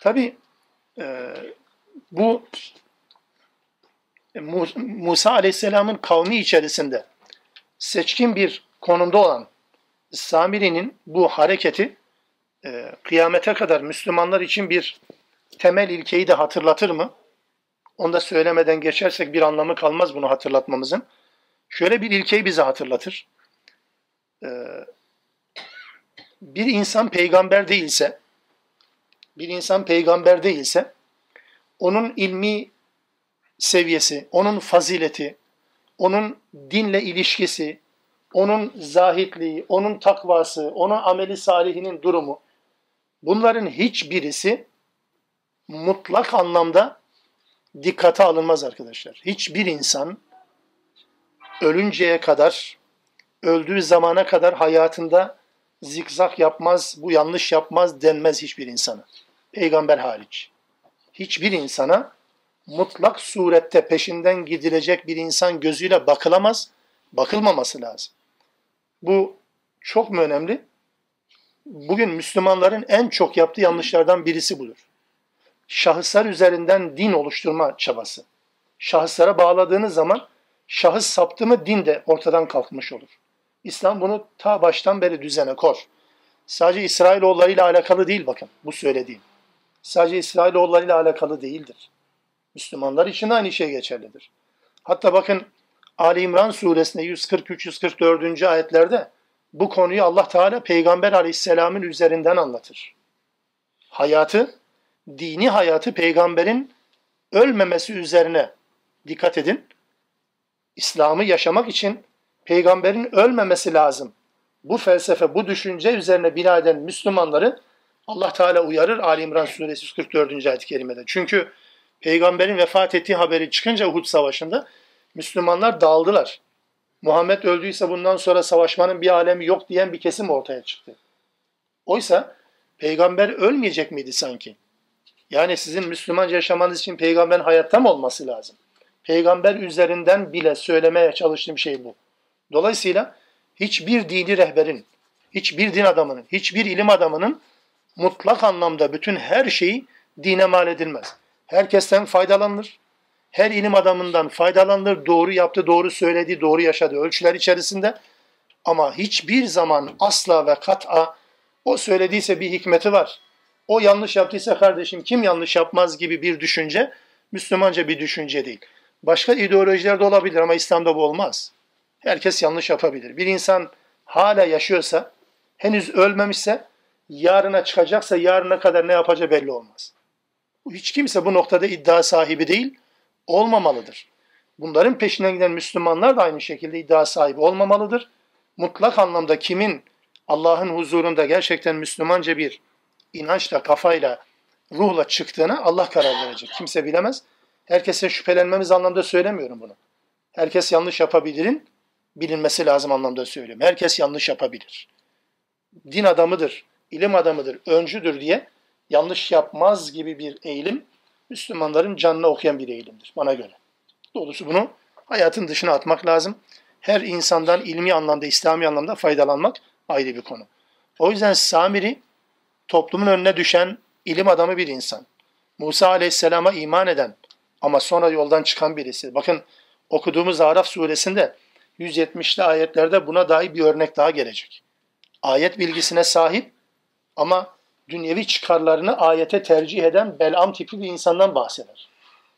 S1: Tabi e, bu e, Musa Aleyhisselam'ın kavmi içerisinde seçkin bir konumda olan Samiri'nin bu hareketi e, kıyamete kadar Müslümanlar için bir temel ilkeyi de hatırlatır mı? Onu da söylemeden geçersek bir anlamı kalmaz bunu hatırlatmamızın. Şöyle bir ilkeyi bize hatırlatır. Ee, bir insan peygamber değilse, bir insan peygamber değilse, onun ilmi seviyesi, onun fazileti, onun dinle ilişkisi, onun zahitliği, onun takvası, onun ameli salihinin durumu bunların hiçbirisi mutlak anlamda dikkate alınmaz arkadaşlar. Hiçbir insan ölünceye kadar, öldüğü zamana kadar hayatında zikzak yapmaz, bu yanlış yapmaz denmez hiçbir insana. Peygamber hariç. Hiçbir insana mutlak surette peşinden gidilecek bir insan gözüyle bakılamaz, bakılmaması lazım. Bu çok mu önemli? Bugün Müslümanların en çok yaptığı yanlışlardan birisi budur. Şahıslar üzerinden din oluşturma çabası. Şahıslara bağladığınız zaman şahıs saptı mı din de ortadan kalkmış olur. İslam bunu ta baştan beri düzene kor. Sadece İsrailoğulları ile alakalı değil bakın bu söylediğim. Sadece İsrailoğulları ile alakalı değildir. Müslümanlar için aynı şey geçerlidir. Hatta bakın Ali İmran suresinde 143-144. ayetlerde bu konuyu Allah Teala Peygamber Aleyhisselam'ın üzerinden anlatır. Hayatı, dini hayatı peygamberin ölmemesi üzerine dikkat edin. İslam'ı yaşamak için peygamberin ölmemesi lazım. Bu felsefe, bu düşünce üzerine bina eden Müslümanları Allah Teala uyarır Ali İmran suresi 144. ayet-i kerimede. Çünkü peygamberin vefat ettiği haberi çıkınca Uhud Savaşı'nda Müslümanlar dağıldılar. Muhammed öldüyse bundan sonra savaşmanın bir alemi yok diyen bir kesim ortaya çıktı. Oysa peygamber ölmeyecek miydi sanki? Yani sizin Müslümanca yaşamanız için peygamberin hayatta mı olması lazım? Peygamber üzerinden bile söylemeye çalıştığım şey bu. Dolayısıyla hiçbir dini rehberin, hiçbir din adamının, hiçbir ilim adamının mutlak anlamda bütün her şeyi dine mal edilmez. Herkesten faydalanır. Her ilim adamından faydalanır. Doğru yaptı, doğru söyledi, doğru yaşadı ölçüler içerisinde. Ama hiçbir zaman asla ve kat'a o söylediyse bir hikmeti var. O yanlış yaptıysa kardeşim kim yanlış yapmaz gibi bir düşünce Müslümanca bir düşünce değil. Başka ideolojilerde olabilir ama İslam'da bu olmaz. Herkes yanlış yapabilir. Bir insan hala yaşıyorsa, henüz ölmemişse, yarına çıkacaksa yarına kadar ne yapacağı belli olmaz. Hiç kimse bu noktada iddia sahibi değil, olmamalıdır. Bunların peşinden giden Müslümanlar da aynı şekilde iddia sahibi olmamalıdır. Mutlak anlamda kimin Allah'ın huzurunda gerçekten Müslümanca bir inançla, kafayla, ruhla çıktığına Allah karar verecek. Kimse bilemez. Herkese şüphelenmemiz anlamda söylemiyorum bunu. Herkes yanlış yapabilirin, bilinmesi lazım anlamda söylüyorum. Herkes yanlış yapabilir. Din adamıdır, ilim adamıdır, öncüdür diye yanlış yapmaz gibi bir eğilim Müslümanların canına okuyan bir eğilimdir bana göre. Doğrusu bunu hayatın dışına atmak lazım. Her insandan ilmi anlamda, İslami anlamda faydalanmak ayrı bir konu. O yüzden Samiri toplumun önüne düşen ilim adamı bir insan. Musa aleyhisselama iman eden ama sonra yoldan çıkan birisi. Bakın okuduğumuz Araf suresinde 170'li ayetlerde buna dair bir örnek daha gelecek. Ayet bilgisine sahip ama dünyevi çıkarlarını ayete tercih eden Belam tipi bir insandan bahseder.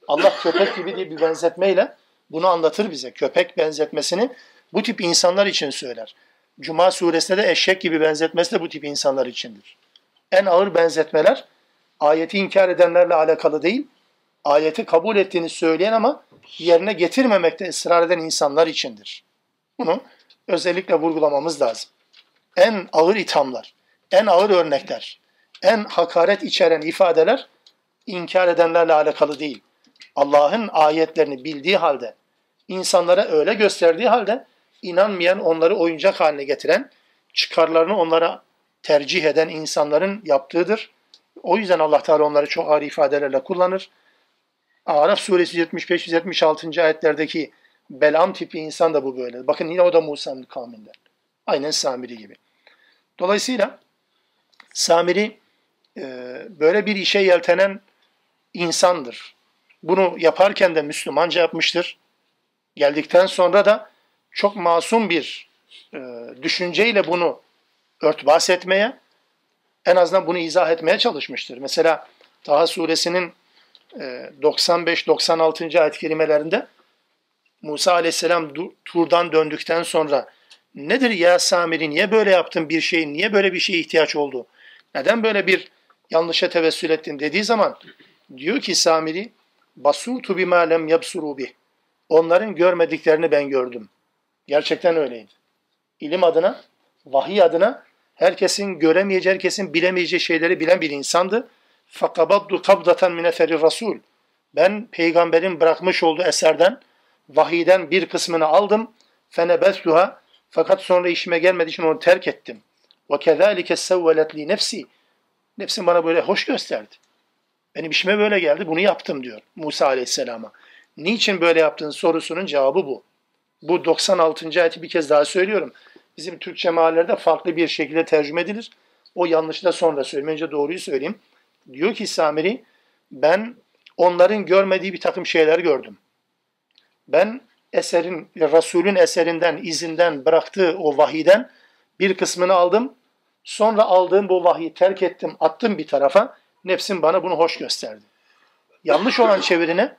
S1: Allah köpek gibi diye bir benzetmeyle bunu anlatır bize. Köpek benzetmesini bu tip insanlar için söyler. Cuma suresinde de eşek gibi benzetmesi de bu tip insanlar içindir. En ağır benzetmeler ayeti inkar edenlerle alakalı değil, ayeti kabul ettiğini söyleyen ama yerine getirmemekte ısrar eden insanlar içindir. Bunu özellikle vurgulamamız lazım. En ağır ithamlar, en ağır örnekler, en hakaret içeren ifadeler inkar edenlerle alakalı değil. Allah'ın ayetlerini bildiği halde, insanlara öyle gösterdiği halde inanmayan, onları oyuncak haline getiren, çıkarlarını onlara tercih eden insanların yaptığıdır. O yüzden Allah Teala onları çok ağır ifadelerle kullanır. Araf suresi 75-76. ayetlerdeki Belam tipi insan da bu böyle. Bakın yine o da Musa'nın kavminden. Aynen Samiri gibi. Dolayısıyla Samiri e, böyle bir işe yeltenen insandır. Bunu yaparken de Müslümanca yapmıştır. Geldikten sonra da çok masum bir e, düşünceyle bunu örtbas etmeye, en azından bunu izah etmeye çalışmıştır. Mesela Taha suresinin 95-96. E, ayet kelimelerinde Musa aleyhisselam turdan döndükten sonra nedir ya Samiri niye böyle yaptın bir şeyin, niye böyle bir şeye ihtiyaç oldu? Neden böyle bir yanlışa tevessül ettin dediği zaman diyor ki Samiri basurtu bima lem yabsuru bih. Onların görmediklerini ben gördüm. Gerçekten öyleydi. ilim adına, vahiy adına herkesin göremeyeceği, herkesin bilemeyeceği şeyleri bilen bir insandı. Fakabaddu kabdatan min eferi rasul. Ben peygamberin bırakmış olduğu eserden, vahiyden bir kısmını aldım. Fenebettuha. Fakat sonra işime gelmediği için onu terk ettim. Kezalike sevvelet li nefsi. Nefsim bana böyle hoş gösterdi. Benim işime böyle geldi, bunu yaptım diyor Musa Aleyhisselam'a. Niçin böyle yaptığın sorusunun cevabı bu. Bu 96. ayeti bir kez daha söylüyorum. Bizim Türkçe meallerde farklı bir şekilde tercüme edilir. O yanlışı da sonra söylemeyince doğruyu söyleyeyim. Diyor ki Samiri, ben onların görmediği bir takım şeyler gördüm. Ben eserin, Resulün eserinden, izinden, bıraktığı o vahiden bir kısmını aldım. Sonra aldığım bu vahiyi terk ettim, attım bir tarafa. Nefsim bana bunu hoş gösterdi. Yanlış olan çevirine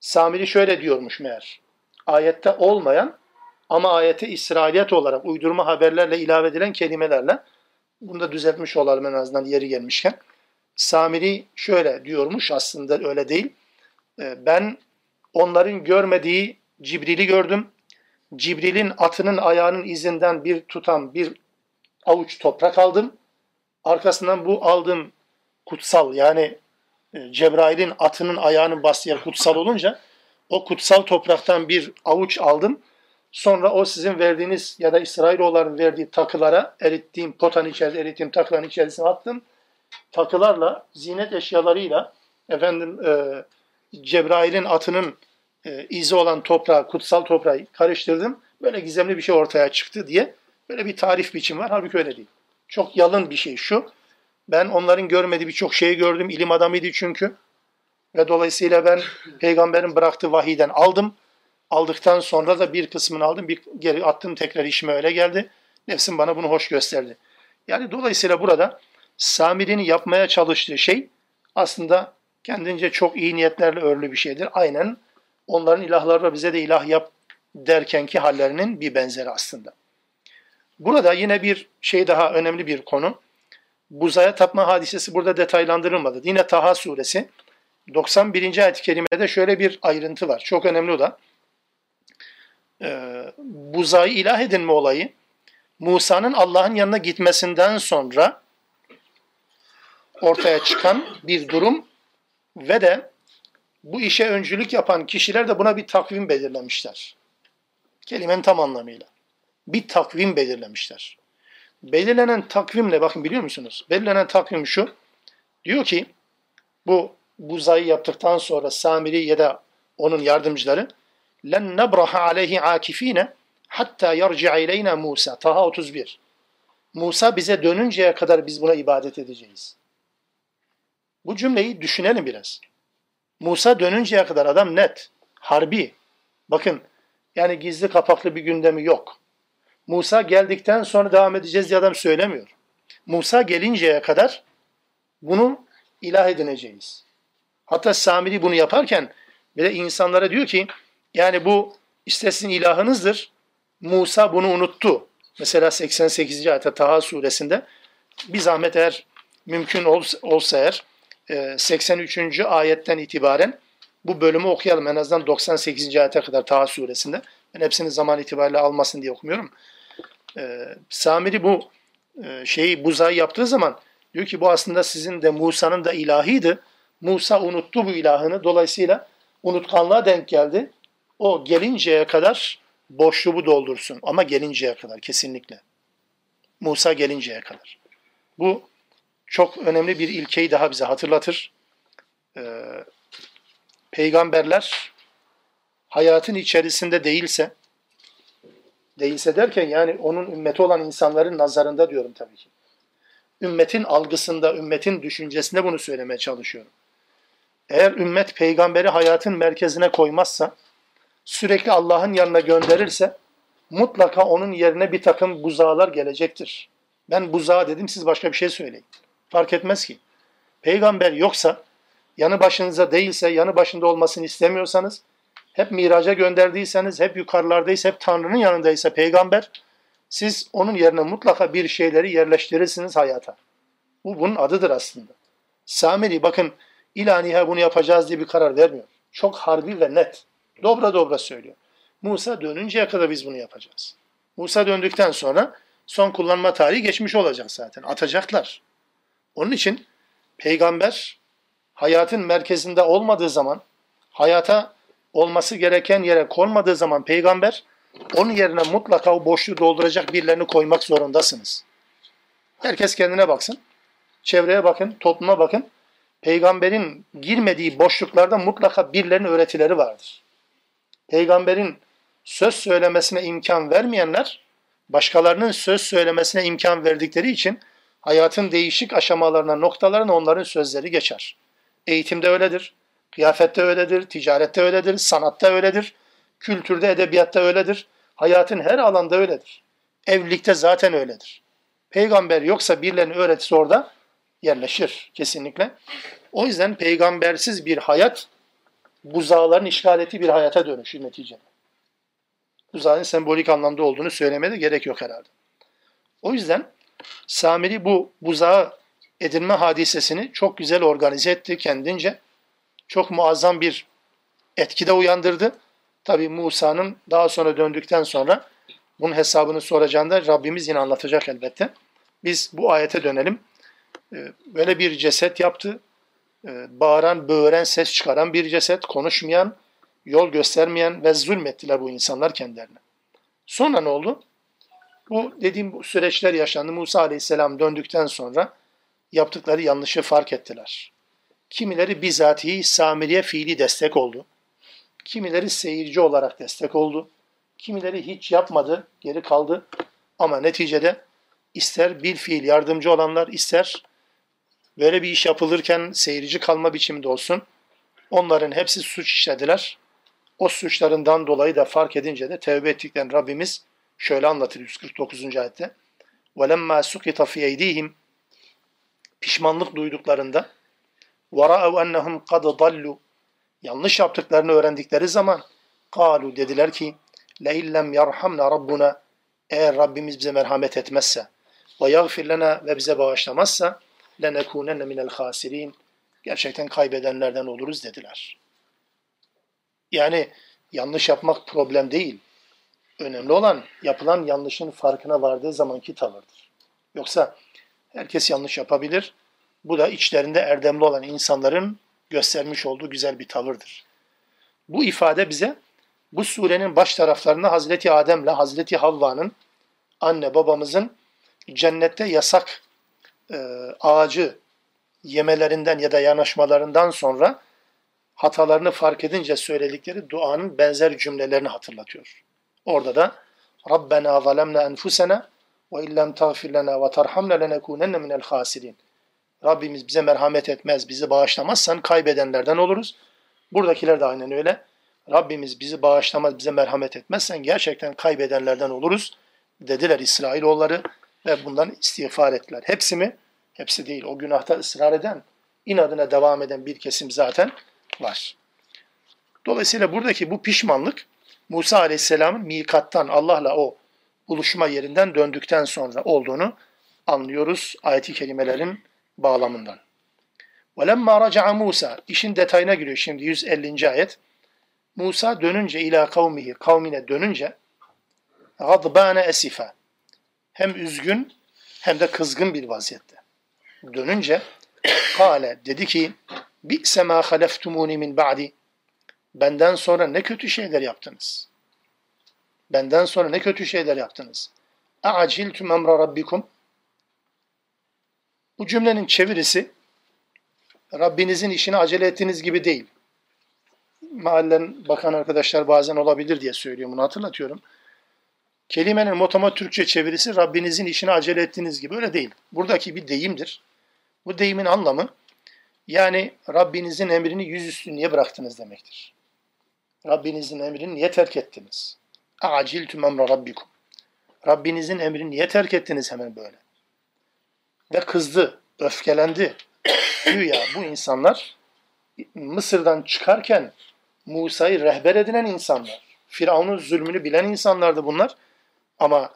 S1: Samiri şöyle diyormuş meğer. Ayette olmayan ama ayete İsrailiyet olarak uydurma haberlerle ilave edilen kelimelerle bunu da düzeltmiş olalım en azından yeri gelmişken. Samiri şöyle diyormuş aslında öyle değil. Ee, ben onların görmediği Cibril'i gördüm. Cibril'in atının ayağının izinden bir tutan bir avuç toprak aldım. Arkasından bu aldığım kutsal yani e, Cebrail'in atının ayağının bastığı yer kutsal olunca o kutsal topraktan bir avuç aldım. Sonra o sizin verdiğiniz ya da İsrailoğulların verdiği takılara erittiğim potanın içerisinde erittiğim takıların içerisine attım. Takılarla, zinet eşyalarıyla efendim e, Cebrail'in atının e, izi olan toprağı, kutsal toprağı karıştırdım. Böyle gizemli bir şey ortaya çıktı diye böyle bir tarif biçim var. Halbuki öyle değil. Çok yalın bir şey şu. Ben onların görmediği birçok şeyi gördüm. İlim adamıydı çünkü. Ve dolayısıyla ben peygamberin bıraktığı vahiyden aldım. Aldıktan sonra da bir kısmını aldım. Bir geri attım tekrar işime öyle geldi. Nefsim bana bunu hoş gösterdi. Yani dolayısıyla burada Samiri'nin yapmaya çalıştığı şey aslında kendince çok iyi niyetlerle örülü bir şeydir. Aynen onların ilahlarla bize de ilah yap derkenki hallerinin bir benzeri aslında. Burada yine bir şey daha önemli bir konu. Buzaya tapma hadisesi burada detaylandırılmadı. Yine Taha suresi 91. ayet-i kerimede şöyle bir ayrıntı var. Çok önemli o da. Ee, buzayı ilah edinme olayı Musa'nın Allah'ın yanına gitmesinden sonra ortaya çıkan bir durum ve de bu işe öncülük yapan kişiler de buna bir takvim belirlemişler. Kelimenin tam anlamıyla. Bir takvim belirlemişler. Belirlenen takvimle bakın biliyor musunuz? Belirlenen takvim şu. Diyor ki bu buzayı yaptıktan sonra Samiri ya da onun yardımcıları len nebraha aleyhi akifine hatta yarci'a ileyna Musa. Taha 31. Musa bize dönünceye kadar biz buna ibadet edeceğiz. Bu cümleyi düşünelim biraz. Musa dönünceye kadar adam net, harbi. Bakın yani gizli kapaklı bir gündemi yok. Musa geldikten sonra devam edeceğiz diye adam söylemiyor. Musa gelinceye kadar bunu ilah edineceğiz. Hatta Samiri bunu yaparken bir de insanlara diyor ki yani bu istesin ilahınızdır. Musa bunu unuttu. Mesela 88. ayette Taha suresinde bir zahmet eğer mümkün olsa eğer 83. E, ayetten itibaren bu bölümü okuyalım. En azından 98. ayete kadar Taha suresinde. Ben hepsini zaman itibariyle almasın diye okumuyorum. Ee, Samiri bu e, şeyi buzayı yaptığı zaman diyor ki bu aslında sizin de Musa'nın da ilahıydı. Musa unuttu bu ilahını. Dolayısıyla unutkanlığa denk geldi. O gelinceye kadar boşluğu doldursun. Ama gelinceye kadar kesinlikle. Musa gelinceye kadar. Bu çok önemli bir ilkeyi daha bize hatırlatır. Ee, peygamberler hayatın içerisinde değilse, değilse derken yani onun ümmeti olan insanların nazarında diyorum tabii ki. Ümmetin algısında, ümmetin düşüncesinde bunu söylemeye çalışıyorum. Eğer ümmet peygamberi hayatın merkezine koymazsa, sürekli Allah'ın yanına gönderirse, mutlaka onun yerine bir takım buzağlar gelecektir. Ben buzağı dedim, siz başka bir şey söyleyin. Fark etmez ki. Peygamber yoksa, yanı başınıza değilse, yanı başında olmasını istemiyorsanız, hep miraca gönderdiyseniz, hep yukarılardaysa, hep Tanrı'nın yanındaysa peygamber, siz onun yerine mutlaka bir şeyleri yerleştirirsiniz hayata. Bu bunun adıdır aslında. Samiri bakın ilaniha bunu yapacağız diye bir karar vermiyor. Çok harbi ve net. Dobra dobra söylüyor. Musa dönünceye kadar biz bunu yapacağız. Musa döndükten sonra son kullanma tarihi geçmiş olacak zaten. Atacaklar. Onun için peygamber hayatın merkezinde olmadığı zaman, hayata olması gereken yere konmadığı zaman peygamber onun yerine mutlaka o boşluğu dolduracak birilerini koymak zorundasınız. Herkes kendine baksın. Çevreye bakın, topluma bakın. Peygamberin girmediği boşluklarda mutlaka birilerinin öğretileri vardır. Peygamberin söz söylemesine imkan vermeyenler, başkalarının söz söylemesine imkan verdikleri için hayatın değişik aşamalarına, noktalarına onların sözleri geçer. Eğitimde öyledir, kıyafette öyledir, ticarette öyledir, sanatta öyledir, kültürde, edebiyatta öyledir. Hayatın her alanda öyledir. Evlilikte zaten öyledir. Peygamber yoksa birilerinin öğretisi orada yerleşir kesinlikle. O yüzden peygambersiz bir hayat buzağların işgal ettiği bir hayata dönüşür neticede. Buzağın sembolik anlamda olduğunu söylemeye de gerek yok herhalde. O yüzden Samiri bu buzağı edinme hadisesini çok güzel organize etti kendince. Çok muazzam bir etkide uyandırdı. Tabi Musa'nın daha sonra döndükten sonra bunun hesabını soracağında Rabbimiz yine anlatacak elbette. Biz bu ayete dönelim. Ee, böyle bir ceset yaptı. Ee, bağıran, böğüren, ses çıkaran bir ceset, konuşmayan, yol göstermeyen ve zulmettiler bu insanlar kendilerine. Sonra ne oldu? Bu dediğim bu süreçler yaşandı. Musa Aleyhisselam döndükten sonra yaptıkları yanlışı fark ettiler. Kimileri bizatihi Samiriye fiili destek oldu. Kimileri seyirci olarak destek oldu. Kimileri hiç yapmadı, geri kaldı. Ama neticede ister bil fiil yardımcı olanlar, ister böyle bir iş yapılırken seyirci kalma biçiminde olsun. Onların hepsi suç işlediler. O suçlarından dolayı da fark edince de tevbe ettiklerini Rabbimiz şöyle anlatır 149. ayette. وَلَمَّا سُقِطَ فِي اَيْد۪يهِمْ Pişmanlık duyduklarında وَرَأَوْ اَنَّهُمْ قَدْ ضَلُّوا Yanlış yaptıklarını öğrendikleri zaman قَالُوا dediler ki لَاِلَّمْ يَرْحَمْنَا رَبُّنَا Eğer Rabbimiz bize merhamet etmezse وَيَغْفِرْ لَنَا ve bize bağışlamazsa لَنَكُونَنَّ مِنَ الْخَاسِرِينَ Gerçekten kaybedenlerden oluruz dediler. Yani yanlış yapmak problem değil. Önemli olan yapılan yanlışın farkına vardığı zamanki tavırdır. Yoksa herkes yanlış yapabilir. Bu da içlerinde erdemli olan insanların göstermiş olduğu güzel bir tavırdır. Bu ifade bize bu surenin baş taraflarında Hazreti Adem'le Hazreti Havva'nın anne babamızın cennette yasak e, ağacı yemelerinden ya da yanaşmalarından sonra hatalarını fark edince söyledikleri duanın benzer cümlelerini hatırlatıyor. Orada da Rabbena zalemna enfusena ve illem tağfir lena ve tarhamna lenekunenne minel hasirin. Rabbimiz bize merhamet etmez, bizi bağışlamazsan kaybedenlerden oluruz. Buradakiler de aynen öyle. Rabbimiz bizi bağışlamaz, bize merhamet etmezsen gerçekten kaybedenlerden oluruz dediler İsrailoğulları ve bundan istiğfar ettiler. Hepsi mi? Hepsi değil. O günahta ısrar eden, inadına devam eden bir kesim zaten var. Dolayısıyla buradaki bu pişmanlık Musa Aleyhisselam'ın mikattan Allah'la o buluşma yerinden döndükten sonra olduğunu anlıyoruz ayeti kelimelerin bağlamından. وَلَمَّا رَجَعَ Musa işin detayına giriyor şimdi 150. ayet. Musa dönünce ila kavmihi, kavmine dönünce gadbane esifa. Hem üzgün hem de kızgın bir vaziyette. Dönünce kale dedi ki bi'se ma haleftumuni min ba'di Benden sonra ne kötü şeyler yaptınız. Benden sonra ne kötü şeyler yaptınız. A'ciltum emra rabbikum. Bu cümlenin çevirisi Rabbinizin işini acele ettiğiniz gibi değil. Mahallen bakan arkadaşlar bazen olabilir diye söylüyorum bunu hatırlatıyorum. Kelimenin motoma Türkçe çevirisi Rabbinizin işini acele ettiğiniz gibi öyle değil. Buradaki bir deyimdir. Bu deyimin anlamı yani Rabbinizin emrini yüzüstü niye bıraktınız demektir. Rabbinizin emrini niye terk ettiniz? Aciltum emre rabbikum. Rabbinizin emrini niye terk ettiniz hemen böyle? Ve kızdı, öfkelendi. Güya bu insanlar Mısır'dan çıkarken Musa'yı rehber edinen insanlar. Firavun'un zulmünü bilen insanlardı bunlar. Ama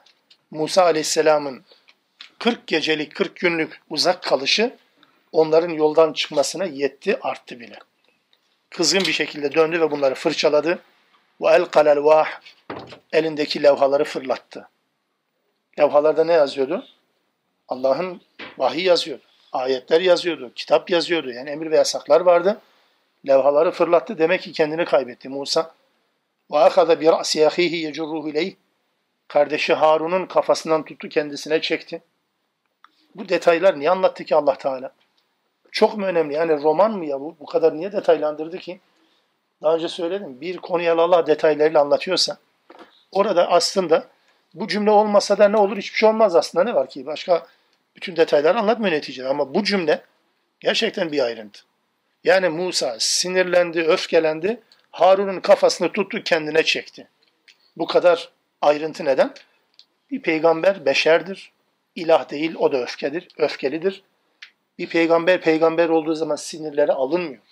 S1: Musa Aleyhisselam'ın 40 gecelik, 40 günlük uzak kalışı onların yoldan çıkmasına yetti, arttı bile kızgın bir şekilde döndü ve bunları fırçaladı. Ve el kalel vah elindeki levhaları fırlattı. Levhalarda ne yazıyordu? Allah'ın vahiy yazıyordu. Ayetler yazıyordu. Kitap yazıyordu. Yani emir ve yasaklar vardı. Levhaları fırlattı. Demek ki kendini kaybetti Musa. Ve akada bi ra'si ahihi yecurruhu ileyh. Kardeşi Harun'un kafasından tuttu kendisine çekti. Bu detaylar niye anlattı ki Allah Teala? Çok mu önemli? Yani roman mı ya bu? Bu kadar niye detaylandırdı ki? Daha önce söyledim. Bir konuya Allah detaylarıyla anlatıyorsa orada aslında bu cümle olmasa da ne olur? Hiçbir şey olmaz aslında. Ne var ki? Başka bütün detayları anlatmıyor neticede. Ama bu cümle gerçekten bir ayrıntı. Yani Musa sinirlendi, öfkelendi. Harun'un kafasını tuttu, kendine çekti. Bu kadar ayrıntı neden? Bir peygamber beşerdir. İlah değil, o da öfkedir, öfkelidir. Bir peygamber peygamber olduğu zaman sinirleri alınmıyor.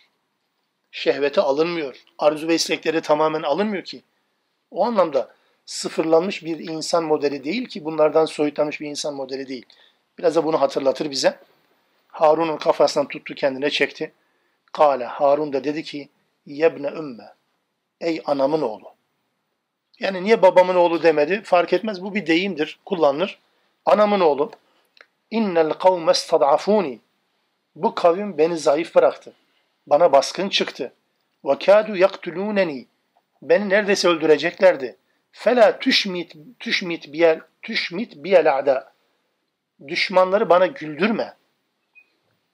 S1: Şehveti alınmıyor. Arzu ve istekleri tamamen alınmıyor ki. O anlamda sıfırlanmış bir insan modeli değil ki bunlardan soyutlanmış bir insan modeli değil. Biraz da bunu hatırlatır bize. Harun'un kafasından tuttu kendine çekti. Kale Harun da dedi ki yebne ümme ey anamın oğlu. Yani niye babamın oğlu demedi fark etmez bu bir deyimdir kullanılır. Anamın oğlu innel kavme stad'afuni bu kavim beni zayıf bıraktı. Bana baskın çıktı. Kâdu yaktulûneni beni neredeyse öldüreceklerdi. Fela tüşmit tüşmit biyel tüşmit biyel a'da düşmanları bana güldürme.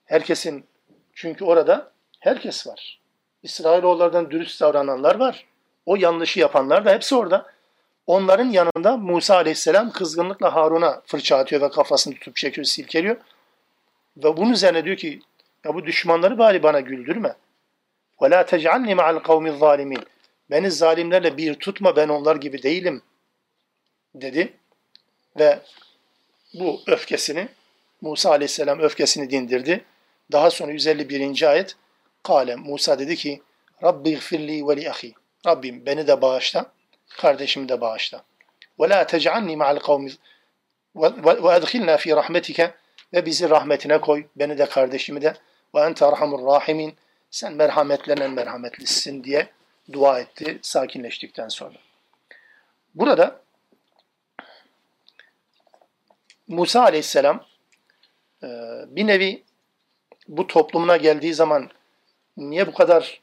S1: Herkesin çünkü orada herkes var. İsrailoğullardan dürüst davrananlar var. O yanlışı yapanlar da hepsi orada. Onların yanında Musa aleyhisselam kızgınlıkla Harun'a fırça atıyor ve kafasını tutup çekiyor, silkeliyor. Ve bunun üzerine diyor ki ya bu düşmanları bari bana güldürme. Ve la tec'alni ma'al kavmi zalimin. Beni zalimlerle bir tutma ben onlar gibi değilim dedi. Ve bu öfkesini Musa aleyhisselam öfkesini dindirdi. Daha sonra 151. ayet Kale Musa dedi ki Rabbi gfirli ve li ahi. Rabbim beni de bağışla, kardeşimi de bağışla. Ve la tec'alni ma'al kavmi ve edhilna fi rahmetike ve bizi rahmetine koy, beni de kardeşimi de ve ente arhamur rahimin sen merhametlenen merhametlisin diye dua etti sakinleştikten sonra. Burada Musa aleyhisselam e, bir nevi bu toplumuna geldiği zaman niye bu kadar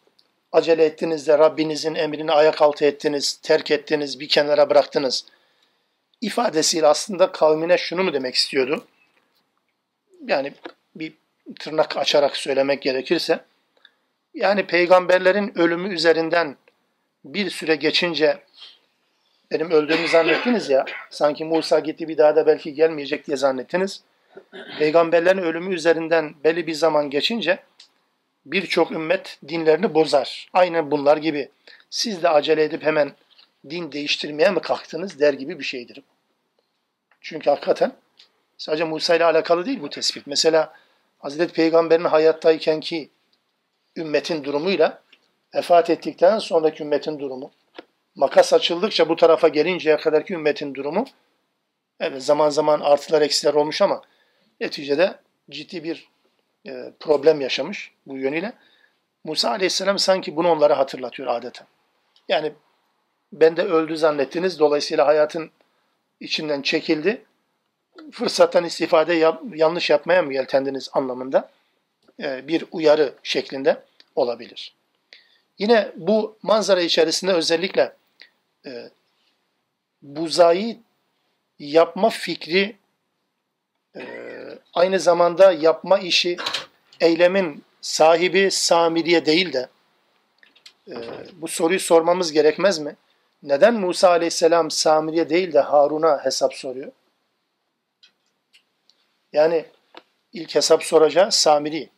S1: acele ettiniz de Rabbinizin emrini ayak altı ettiniz, terk ettiniz, bir kenara bıraktınız ifadesiyle aslında kavmine şunu mu demek istiyordu? Yani bir tırnak açarak söylemek gerekirse yani peygamberlerin ölümü üzerinden bir süre geçince benim öldüğümü zannettiniz ya. Sanki Musa gitti bir daha da belki gelmeyecek diye zannettiniz. Peygamberlerin ölümü üzerinden belli bir zaman geçince birçok ümmet dinlerini bozar. Aynen bunlar gibi. Siz de acele edip hemen din değiştirmeye mi kalktınız der gibi bir şeydir. Çünkü hakikaten sadece Musa ile alakalı değil bu tespit. Mesela Hazreti Peygamber'in hayattayken ki ümmetin durumuyla vefat ettikten sonraki ümmetin durumu makas açıldıkça bu tarafa gelinceye kadarki ümmetin durumu evet zaman zaman artılar eksiler olmuş ama neticede ciddi bir e, problem yaşamış bu yönüyle. Musa aleyhisselam sanki bunu onlara hatırlatıyor adeta. Yani ben de öldü zannettiniz. Dolayısıyla hayatın içinden çekildi. Fırsattan istifade yap, yanlış yapmaya mı yeltendiniz anlamında e, bir uyarı şeklinde olabilir. Yine bu manzara içerisinde özellikle e, buzayı yapma fikri e, aynı zamanda yapma işi eylemin sahibi Samiriye değil de e, bu soruyu sormamız gerekmez mi? Neden Musa aleyhisselam Samiriye değil de Harun'a hesap soruyor? Yani ilk hesap soracağı Samiri.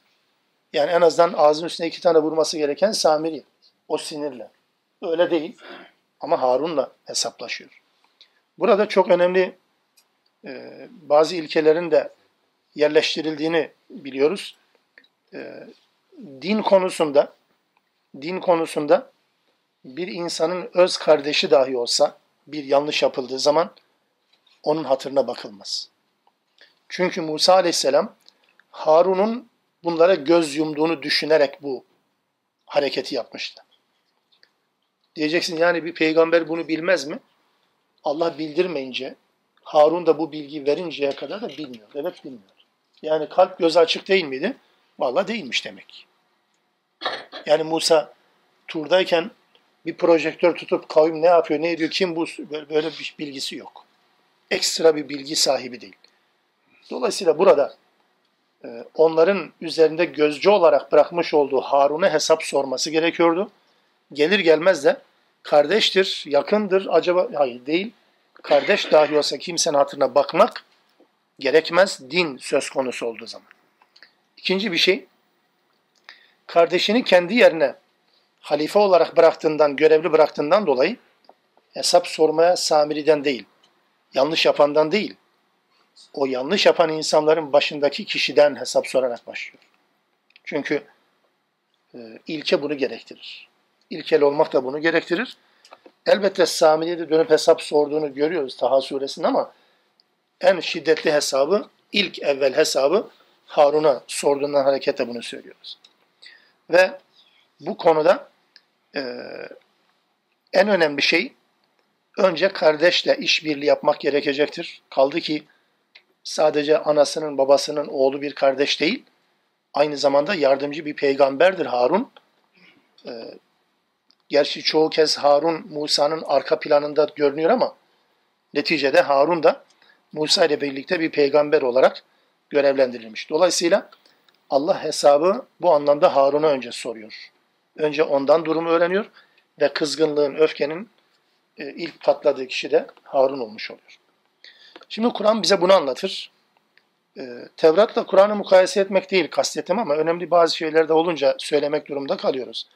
S1: Yani en azından ağzın üstüne iki tane vurması gereken Samiri. O sinirle. Öyle değil. Ama Harun'la hesaplaşıyor. Burada çok önemli e, bazı ilkelerin de yerleştirildiğini biliyoruz. E, din konusunda din konusunda bir insanın öz kardeşi dahi olsa bir yanlış yapıldığı zaman onun hatırına bakılmaz. Çünkü Musa aleyhisselam Harun'un bunlara göz yumduğunu düşünerek bu hareketi yapmıştı. Diyeceksin yani bir peygamber bunu bilmez mi? Allah bildirmeyince, Harun da bu bilgi verinceye kadar da bilmiyor. Evet bilmiyor. Yani kalp gözü açık değil miydi? Vallahi değilmiş demek. Yani Musa turdayken bir projektör tutup kavim ne yapıyor, ne ediyor, kim bu böyle bir bilgisi yok. Ekstra bir bilgi sahibi değil. Dolayısıyla burada e, onların üzerinde gözcü olarak bırakmış olduğu Harun'a hesap sorması gerekiyordu. Gelir gelmez de kardeştir, yakındır, acaba hayır değil. Kardeş dahi olsa kimsenin hatırına bakmak gerekmez din söz konusu olduğu zaman. İkinci bir şey, kardeşini kendi yerine halife olarak bıraktığından, görevli bıraktığından dolayı hesap sormaya Samiri'den değil, yanlış yapandan değil, o yanlış yapan insanların başındaki kişiden hesap sorarak başlıyor. Çünkü e, ilke bunu gerektirir. İlkel olmak da bunu gerektirir. Elbette Sami'ye de dönüp hesap sorduğunu görüyoruz Taha suresinde ama en şiddetli hesabı, ilk evvel hesabı Harun'a sorduğundan hareketle bunu söylüyoruz. Ve bu konuda e, en önemli şey önce kardeşle işbirliği yapmak gerekecektir. Kaldı ki sadece anasının babasının oğlu bir kardeş değil, aynı zamanda yardımcı bir peygamberdir Harun. E, gerçi çoğu kez Harun Musa'nın arka planında görünüyor ama neticede Harun da Musa ile birlikte bir peygamber olarak görevlendirilmiş. Dolayısıyla Allah hesabı bu anlamda Harun'a önce soruyor. Önce ondan durumu öğreniyor ve kızgınlığın, öfkenin e, ilk patladığı kişi de Harun olmuş oluyor. Şimdi Kur'an bize bunu anlatır. E, Tevrat'la Kur'an'ı mukayese etmek değil kastettim ama önemli bazı şeyler de olunca söylemek durumunda kalıyoruz.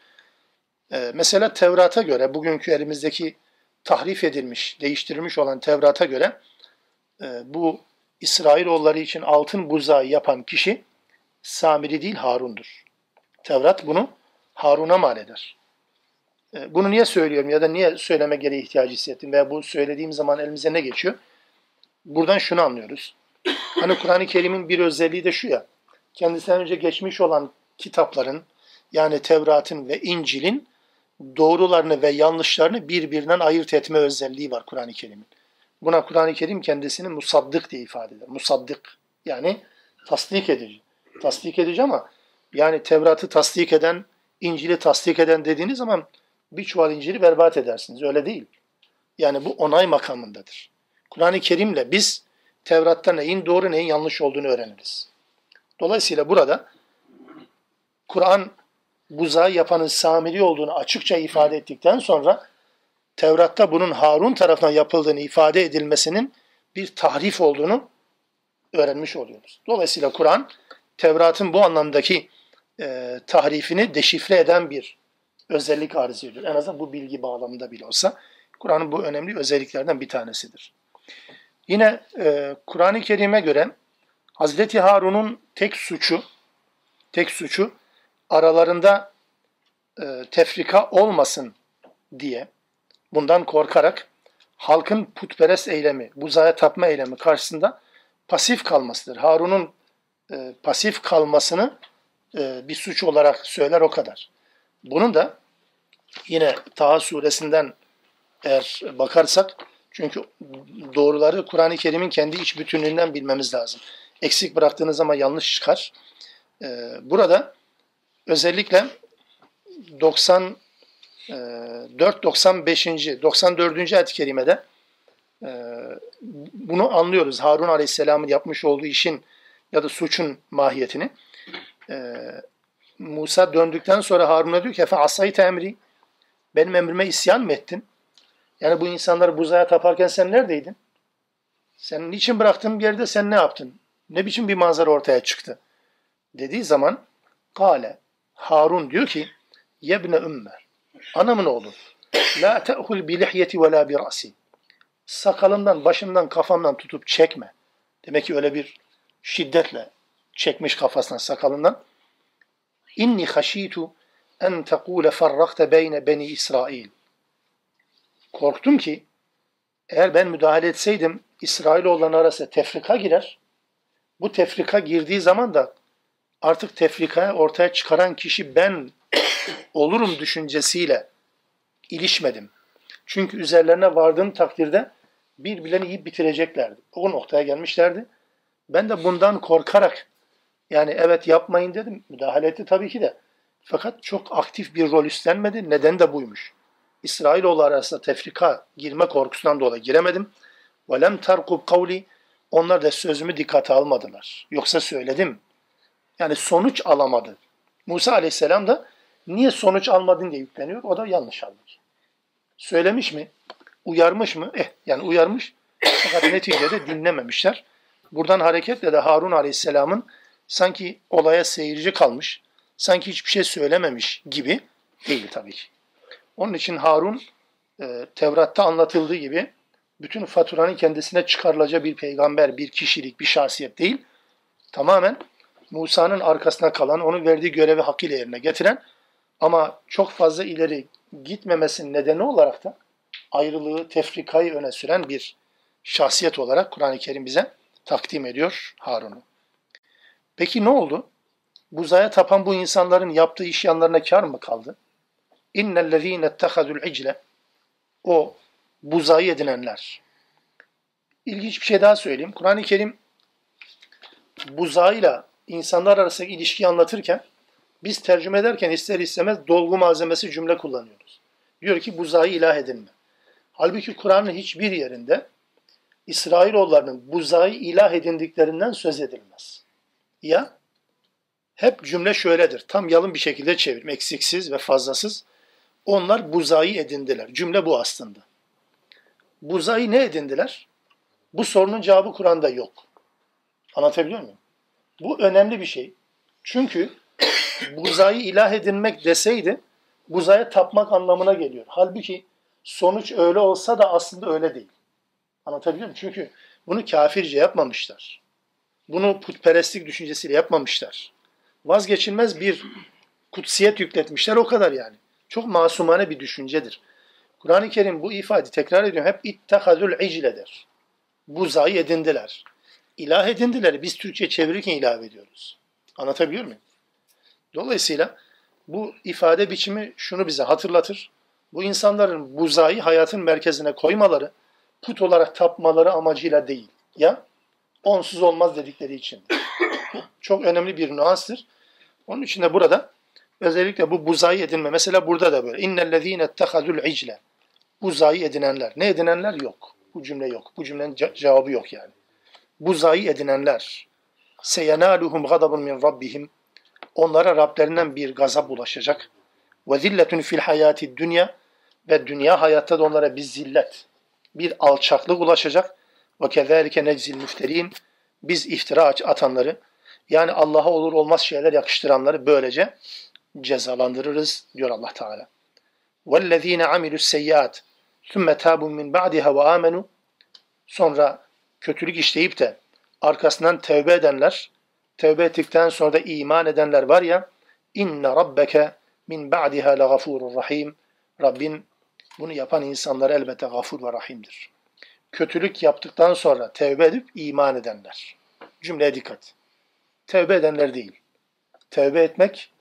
S1: E, mesela Tevrat'a göre, bugünkü elimizdeki tahrif edilmiş, değiştirilmiş olan Tevrat'a göre bu İsrailoğulları için altın buzağı yapan kişi Samiri değil Harun'dur. Tevrat bunu Harun'a mal eder. E, bunu niye söylüyorum ya da niye söyleme gereği ihtiyacı hissettim veya bu söylediğim zaman elimize ne geçiyor? Buradan şunu anlıyoruz. Hani Kur'an-ı Kerim'in bir özelliği de şu ya, kendisinden önce geçmiş olan kitapların yani Tevrat'ın ve İncil'in doğrularını ve yanlışlarını birbirinden ayırt etme özelliği var Kur'an-ı Kerim'in. Buna Kur'an-ı Kerim kendisini musaddık diye ifade eder. Musaddık yani tasdik edici. Tasdik edici ama yani Tevrat'ı tasdik eden, İncil'i tasdik eden dediğiniz zaman bir çuval İncil'i berbat edersiniz. Öyle değil. Yani bu onay makamındadır. Kur'an-ı Kerim'le biz Tevrat'ta neyin doğru neyin yanlış olduğunu öğreniriz. Dolayısıyla burada Kur'an buzağı yapanın Samiri olduğunu açıkça ifade ettikten sonra Tevrat'ta bunun Harun tarafından yapıldığını ifade edilmesinin bir tahrif olduğunu öğrenmiş oluyoruz. Dolayısıyla Kur'an Tevrat'ın bu anlamdaki e, tahrifini deşifre eden bir özellik arz ediyor. En azından bu bilgi bağlamında bile olsa Kur'an'ın bu önemli özelliklerden bir tanesidir. Yine e, Kur'an-ı Kerim'e göre Hazreti Harun'un tek suçu tek suçu aralarında e, tefrika olmasın diye bundan korkarak halkın putperest eylemi, buzaya tapma eylemi karşısında pasif kalmasıdır. Harun'un e, pasif kalmasını e, bir suç olarak söyler o kadar. Bunun da yine Taha suresinden eğer bakarsak çünkü doğruları Kur'an-ı Kerim'in kendi iç bütünlüğünden bilmemiz lazım. Eksik bıraktığınız zaman yanlış çıkar. E, burada özellikle 90 495. 94. ayet-i kerimede e, bunu anlıyoruz. Harun Aleyhisselam'ın yapmış olduğu işin ya da suçun mahiyetini. E, Musa döndükten sonra Harun'a diyor ki Efe asayı emri benim emrime isyan mı ettin? Yani bu insanları buzaya taparken sen neredeydin? Sen niçin bıraktığın bir yerde sen ne yaptın? Ne biçim bir manzara ortaya çıktı? Dediği zaman Kale Harun diyor ki Yebne Ümmer Anamın oğlu. La te'hul bi lihyeti ve la bi ra'si. Sakalımdan, başımdan, kafamdan tutup çekme. Demek ki öyle bir şiddetle çekmiş kafasından, sakalından. İnni haşitu en tekule farrakte beyne beni İsrail. Korktum ki eğer ben müdahale etseydim İsrailoğulların arasında tefrika girer. Bu tefrika girdiği zaman da artık tefrikaya ortaya çıkaran kişi ben olurum düşüncesiyle ilişmedim. Çünkü üzerlerine vardığım takdirde birbirlerini yiyip bitireceklerdi. O noktaya gelmişlerdi. Ben de bundan korkarak yani evet yapmayın dedim. Müdahale etti tabii ki de. Fakat çok aktif bir rol üstlenmedi. Neden de buymuş. İsrailoğlu arasında tefrika girme korkusundan dolayı giremedim. وَلَمْ تَرْقُبْ قَوْلِ Onlar da sözümü dikkate almadılar. Yoksa söyledim. Yani sonuç alamadı. Musa aleyhisselam da niye sonuç almadın diye yükleniyor. O da yanlış halbuki. Söylemiş mi? Uyarmış mı? Eh yani uyarmış. Fakat neticede dinlememişler. Buradan hareketle de Harun aleyhisselamın sanki olaya seyirci kalmış, sanki hiçbir şey söylememiş gibi değil tabii ki. Onun için Harun e, Tevrat'ta anlatıldığı gibi bütün faturanın kendisine çıkarılacağı bir peygamber, bir kişilik, bir şahsiyet değil. Tamamen Musa'nın arkasına kalan, onun verdiği görevi hakkıyla yerine getiren ama çok fazla ileri gitmemesinin nedeni olarak da ayrılığı, tefrikayı öne süren bir şahsiyet olarak Kur'an-ı Kerim bize takdim ediyor Harun'u. Peki ne oldu? Buzaya tapan bu insanların yaptığı iş yanlarına kar mı kaldı? İnnellezîne ettehadul icle o buzayı edinenler. İlginç bir şey daha söyleyeyim. Kur'an-ı Kerim buzağıyla insanlar arasındaki ilişkiyi anlatırken biz tercüme ederken ister istemez dolgu malzemesi cümle kullanıyoruz. Diyor ki buzağı ilah edinme. Halbuki Kur'an'ın hiçbir yerinde İsrailoğullarının buzağı ilah edindiklerinden söz edilmez. Ya hep cümle şöyledir. Tam yalın bir şekilde çevirim. Eksiksiz ve fazlasız. Onlar buzağı edindiler. Cümle bu aslında. Buzağı ne edindiler? Bu sorunun cevabı Kur'an'da yok. Anlatabiliyor muyum? Bu önemli bir şey. Çünkü buzayı ilah edinmek deseydi buzaya tapmak anlamına geliyor. Halbuki sonuç öyle olsa da aslında öyle değil. Anlatabiliyor muyum? Çünkü bunu kafirce yapmamışlar. Bunu putperestlik düşüncesiyle yapmamışlar. Vazgeçilmez bir kutsiyet yükletmişler o kadar yani. Çok masumane bir düşüncedir. Kur'an-ı Kerim bu ifade tekrar ediyorum hep ittehadul icledir. Buzayı edindiler. İlah edindiler. Biz Türkçe çevirirken ilave ediyoruz. Anlatabiliyor muyum? Dolayısıyla bu ifade biçimi şunu bize hatırlatır. Bu insanların buzayı hayatın merkezine koymaları, put olarak tapmaları amacıyla değil. Ya onsuz olmaz dedikleri için. Çok önemli bir nüanstır. Onun için de burada özellikle bu buzayı edinme. Mesela burada da böyle. İnnellezîne ettehadul icle. Buzayı edinenler. Ne edinenler? Yok. Bu cümle yok. Bu cümlenin cevabı yok yani. Buzayı edinenler. Seyenaluhum gadabun min rabbihim. Onlara Rablerinden bir gazap ulaşacak. Ve zilletun fil hayati dünya ve dünya hayatta da onlara bir zillet, bir alçaklık ulaşacak. Ve kezalike neczil müfterin. Biz iftira atanları yani Allah'a olur olmaz şeyler yakıştıranları böylece cezalandırırız diyor Allah Teala. وَالَّذ۪ينَ عَمِلُوا السَّيِّئَاتِ ثُمَّ تَابُوا مِنْ بَعْدِهَا وَآمَنُوا Sonra kötülük işleyip de arkasından tevbe edenler, tevbe ettikten sonra da iman edenler var ya, inne rabbeke min ba'diha la gafurur rahim. Rabbin bunu yapan insanlar elbette gafur ve rahimdir. Kötülük yaptıktan sonra tevbe edip iman edenler. Cümleye dikkat. Tevbe edenler değil. Tevbe etmek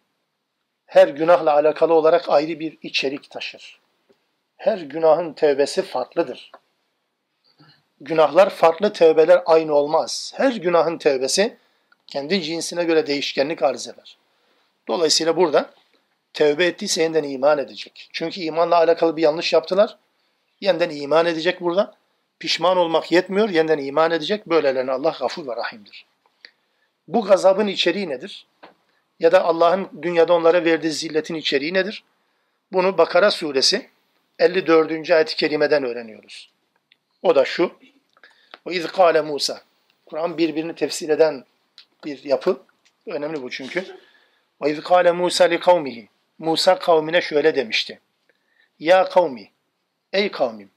S1: her günahla alakalı olarak ayrı bir içerik taşır. Her günahın tevbesi farklıdır. Günahlar farklı, tevbeler aynı olmaz. Her günahın tevbesi kendi cinsine göre değişkenlik arz eder. Dolayısıyla burada tevbe ettiyse yeniden iman edecek. Çünkü imanla alakalı bir yanlış yaptılar. Yeniden iman edecek burada. Pişman olmak yetmiyor, yeniden iman edecek. Böylelerine Allah gafur ve rahimdir. Bu gazabın içeriği nedir? Ya da Allah'ın dünyada onlara verdiği zilletin içeriği nedir? Bunu Bakara suresi 54. ayet-i kerimeden öğreniyoruz. O da şu. O iz Musa. Kur'an birbirini tefsir eden bir yapı. Önemli bu çünkü. Ve iz kâle Musa li. Musa kavmine şöyle demişti. Ya kavmi, ey kavmim,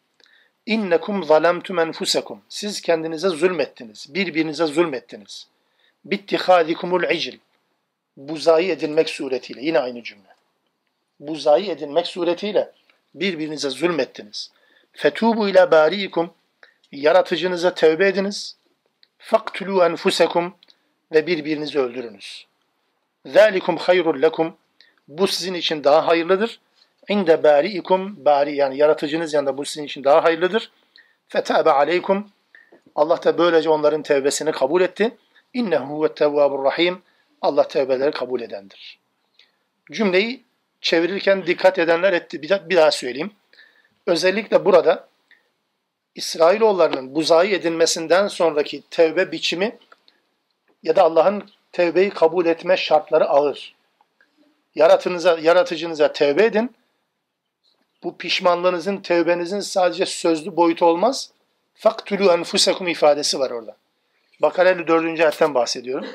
S1: innekum zalemtum enfusekum. Siz kendinize zulmettiniz, birbirinize zulmettiniz. Bittihadikumul icil. Buzayı edinmek suretiyle, yine aynı cümle. Buzayı edinmek suretiyle birbirinize zulmettiniz. Fetubu ila bariikum. Yaratıcınıza tövbe ediniz. Faktulu enfusekum ve birbirinizi öldürünüz. Zalikum hayrul lekum. Bu sizin için daha hayırlıdır. İnde bariikum bari yani yaratıcınız yanında bu sizin için daha hayırlıdır. Fetabe aleykum. Allah da böylece onların tevbesini kabul etti. İnnehu huve tevvabur rahim. Allah tevbeleri kabul edendir. Cümleyi çevirirken dikkat edenler etti. Bir daha söyleyeyim. Özellikle burada İsrailoğullarının buzayi edilmesinden sonraki tevbe biçimi ya da Allah'ın tevbeyi kabul etme şartları ağır. Yaratınıza, yaratıcınıza tevbe edin. Bu pişmanlığınızın, tevbenizin sadece sözlü boyutu olmaz. Faktülü enfusekum ifadesi var orada. Bakara 54. ayetten bahsediyorum.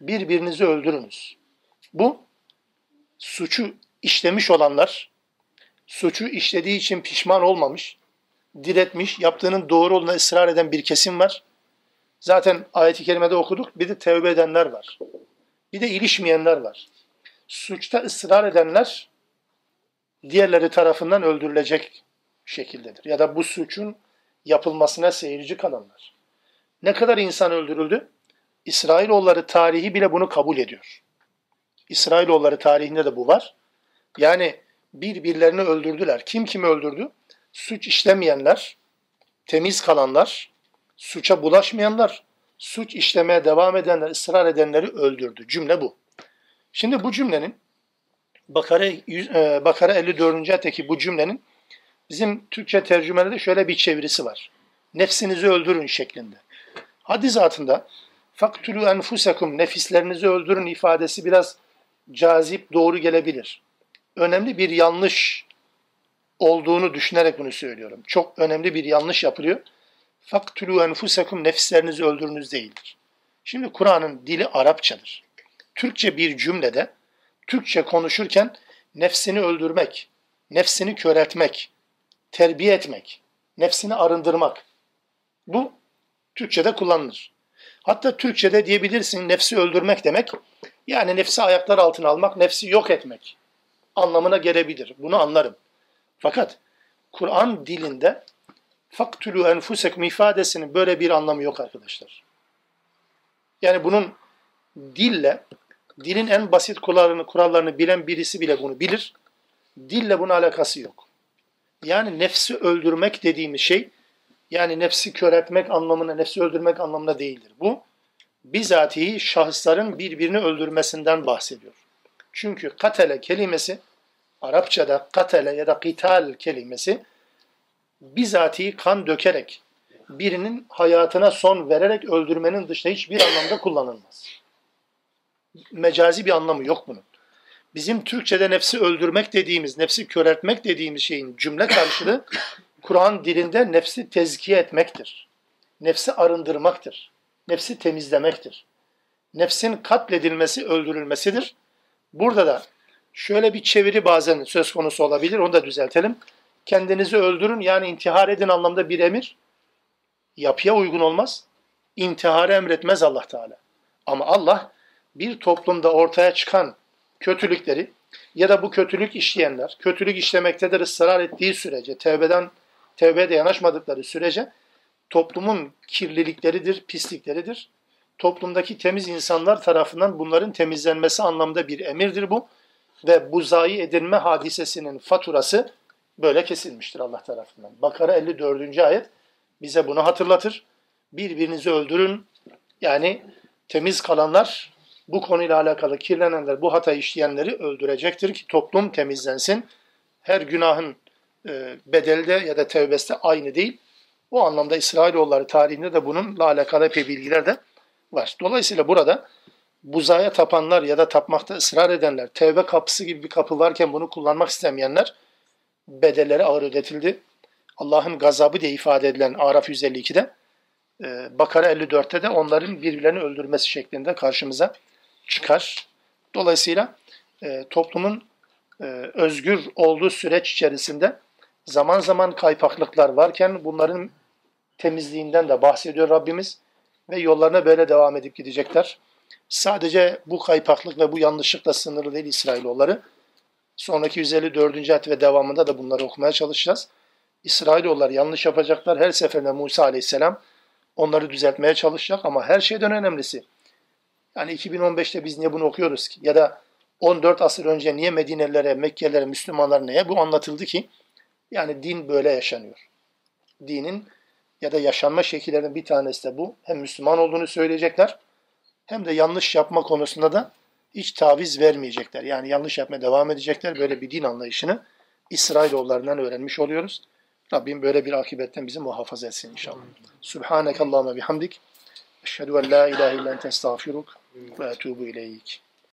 S1: Birbirinizi öldürünüz. Bu suçu işlemiş olanlar, suçu işlediği için pişman olmamış, diretmiş, yaptığının doğru olduğuna ısrar eden bir kesim var. Zaten ayet-i kerimede okuduk. Bir de tevbe edenler var. Bir de ilişmeyenler var. Suçta ısrar edenler diğerleri tarafından öldürülecek şekildedir. Ya da bu suçun yapılmasına seyirci kalanlar. Ne kadar insan öldürüldü? İsrailoğulları tarihi bile bunu kabul ediyor. İsrailoğulları tarihinde de bu var. Yani birbirlerini öldürdüler. Kim kimi öldürdü? Suç işlemeyenler, temiz kalanlar, suça bulaşmayanlar, suç işlemeye devam edenler, ısrar edenleri öldürdü. Cümle bu. Şimdi bu cümlenin Bakara, e, Bakara 54. ayetteki bu cümlenin bizim Türkçe tercümelerde şöyle bir çevirisi var. Nefsinizi öldürün şeklinde. Hadis zatında faktülü enfusekum nefislerinizi öldürün ifadesi biraz cazip doğru gelebilir. Önemli bir yanlış olduğunu düşünerek bunu söylüyorum. Çok önemli bir yanlış yapılıyor. Faktülü enfusekum nefislerinizi öldürünüz değildir. Şimdi Kur'an'ın dili Arapçadır. Türkçe bir cümlede Türkçe konuşurken nefsini öldürmek, nefsini köreltmek, terbiye etmek, nefsini arındırmak. Bu Türkçe'de kullanılır. Hatta Türkçe'de diyebilirsin nefsi öldürmek demek, yani nefsi ayaklar altına almak, nefsi yok etmek anlamına gelebilir. Bunu anlarım. Fakat Kur'an dilinde faktülü enfusekum ifadesinin böyle bir anlamı yok arkadaşlar. Yani bunun dille, dilin en basit kurallarını, kurallarını bilen birisi bile bunu bilir. Dille bunun alakası yok. Yani nefsi öldürmek dediğimiz şey, yani nefsi kör etmek anlamına, nefsi öldürmek anlamına değildir. Bu, bizatihi şahısların birbirini öldürmesinden bahsediyor. Çünkü katele kelimesi, Arapçada katele ya da kital kelimesi, bizatihi kan dökerek, birinin hayatına son vererek öldürmenin dışında hiçbir anlamda kullanılmaz. Mecazi bir anlamı yok bunun. Bizim Türkçe'de nefsi öldürmek dediğimiz, nefsi köreltmek dediğimiz şeyin cümle karşılığı Kur'an dilinde nefsi tezkiye etmektir. Nefsi arındırmaktır. Nefsi temizlemektir. Nefsin katledilmesi, öldürülmesidir. Burada da şöyle bir çeviri bazen söz konusu olabilir, onu da düzeltelim. Kendinizi öldürün yani intihar edin anlamda bir emir yapıya uygun olmaz. İntiharı emretmez Allah Teala. Ama Allah bir toplumda ortaya çıkan kötülükleri ya da bu kötülük işleyenler, kötülük işlemektedir ısrar ettiği sürece, tevbeden tevbeye de yanaşmadıkları sürece toplumun kirlilikleridir, pislikleridir. Toplumdaki temiz insanlar tarafından bunların temizlenmesi anlamda bir emirdir bu. Ve bu zayi edilme hadisesinin faturası böyle kesilmiştir Allah tarafından. Bakara 54. ayet bize bunu hatırlatır. Birbirinizi öldürün. Yani temiz kalanlar bu konuyla alakalı kirlenenler, bu hata işleyenleri öldürecektir ki toplum temizlensin. Her günahın e, bedelde ya da tevbeste aynı değil. O anlamda İsrailoğulları tarihinde de bununla alakalı epey bilgiler de var. Dolayısıyla burada buzaya tapanlar ya da tapmakta ısrar edenler, tevbe kapısı gibi bir kapı varken bunu kullanmak istemeyenler bedelleri ağır ödetildi. Allah'ın gazabı diye ifade edilen Araf 152'de, e, Bakara 54'te de onların birbirlerini öldürmesi şeklinde karşımıza çıkar. Dolayısıyla e, toplumun özgür olduğu süreç içerisinde zaman zaman kaypaklıklar varken bunların temizliğinden de bahsediyor Rabbimiz ve yollarına böyle devam edip gidecekler. Sadece bu kaypaklık ve bu yanlışlıkla sınırlı değil İsrailoğulları. Sonraki 154. ayet ve devamında da bunları okumaya çalışacağız. İsrailoğullar yanlış yapacaklar. Her seferinde Musa aleyhisselam onları düzeltmeye çalışacak ama her şeyden önemlisi. Yani 2015'te biz niye bunu okuyoruz ki? Ya da 14 asır önce niye Medinelilere, Mekkelilere, Müslümanlar neye bu anlatıldı ki? Yani din böyle yaşanıyor. Dinin ya da yaşanma şekillerinden bir tanesi de bu. Hem Müslüman olduğunu söyleyecekler hem de yanlış yapma konusunda da hiç taviz vermeyecekler. Yani yanlış yapmaya devam edecekler. Böyle bir din anlayışını İsrailoğullarından öğrenmiş oluyoruz. Rabbim böyle bir akibetten bizi muhafaza etsin inşallah. Subhaneke Allahümme bihamdik. Eşhedü en la ilahe illen testağfiruk ve etubu ileyk.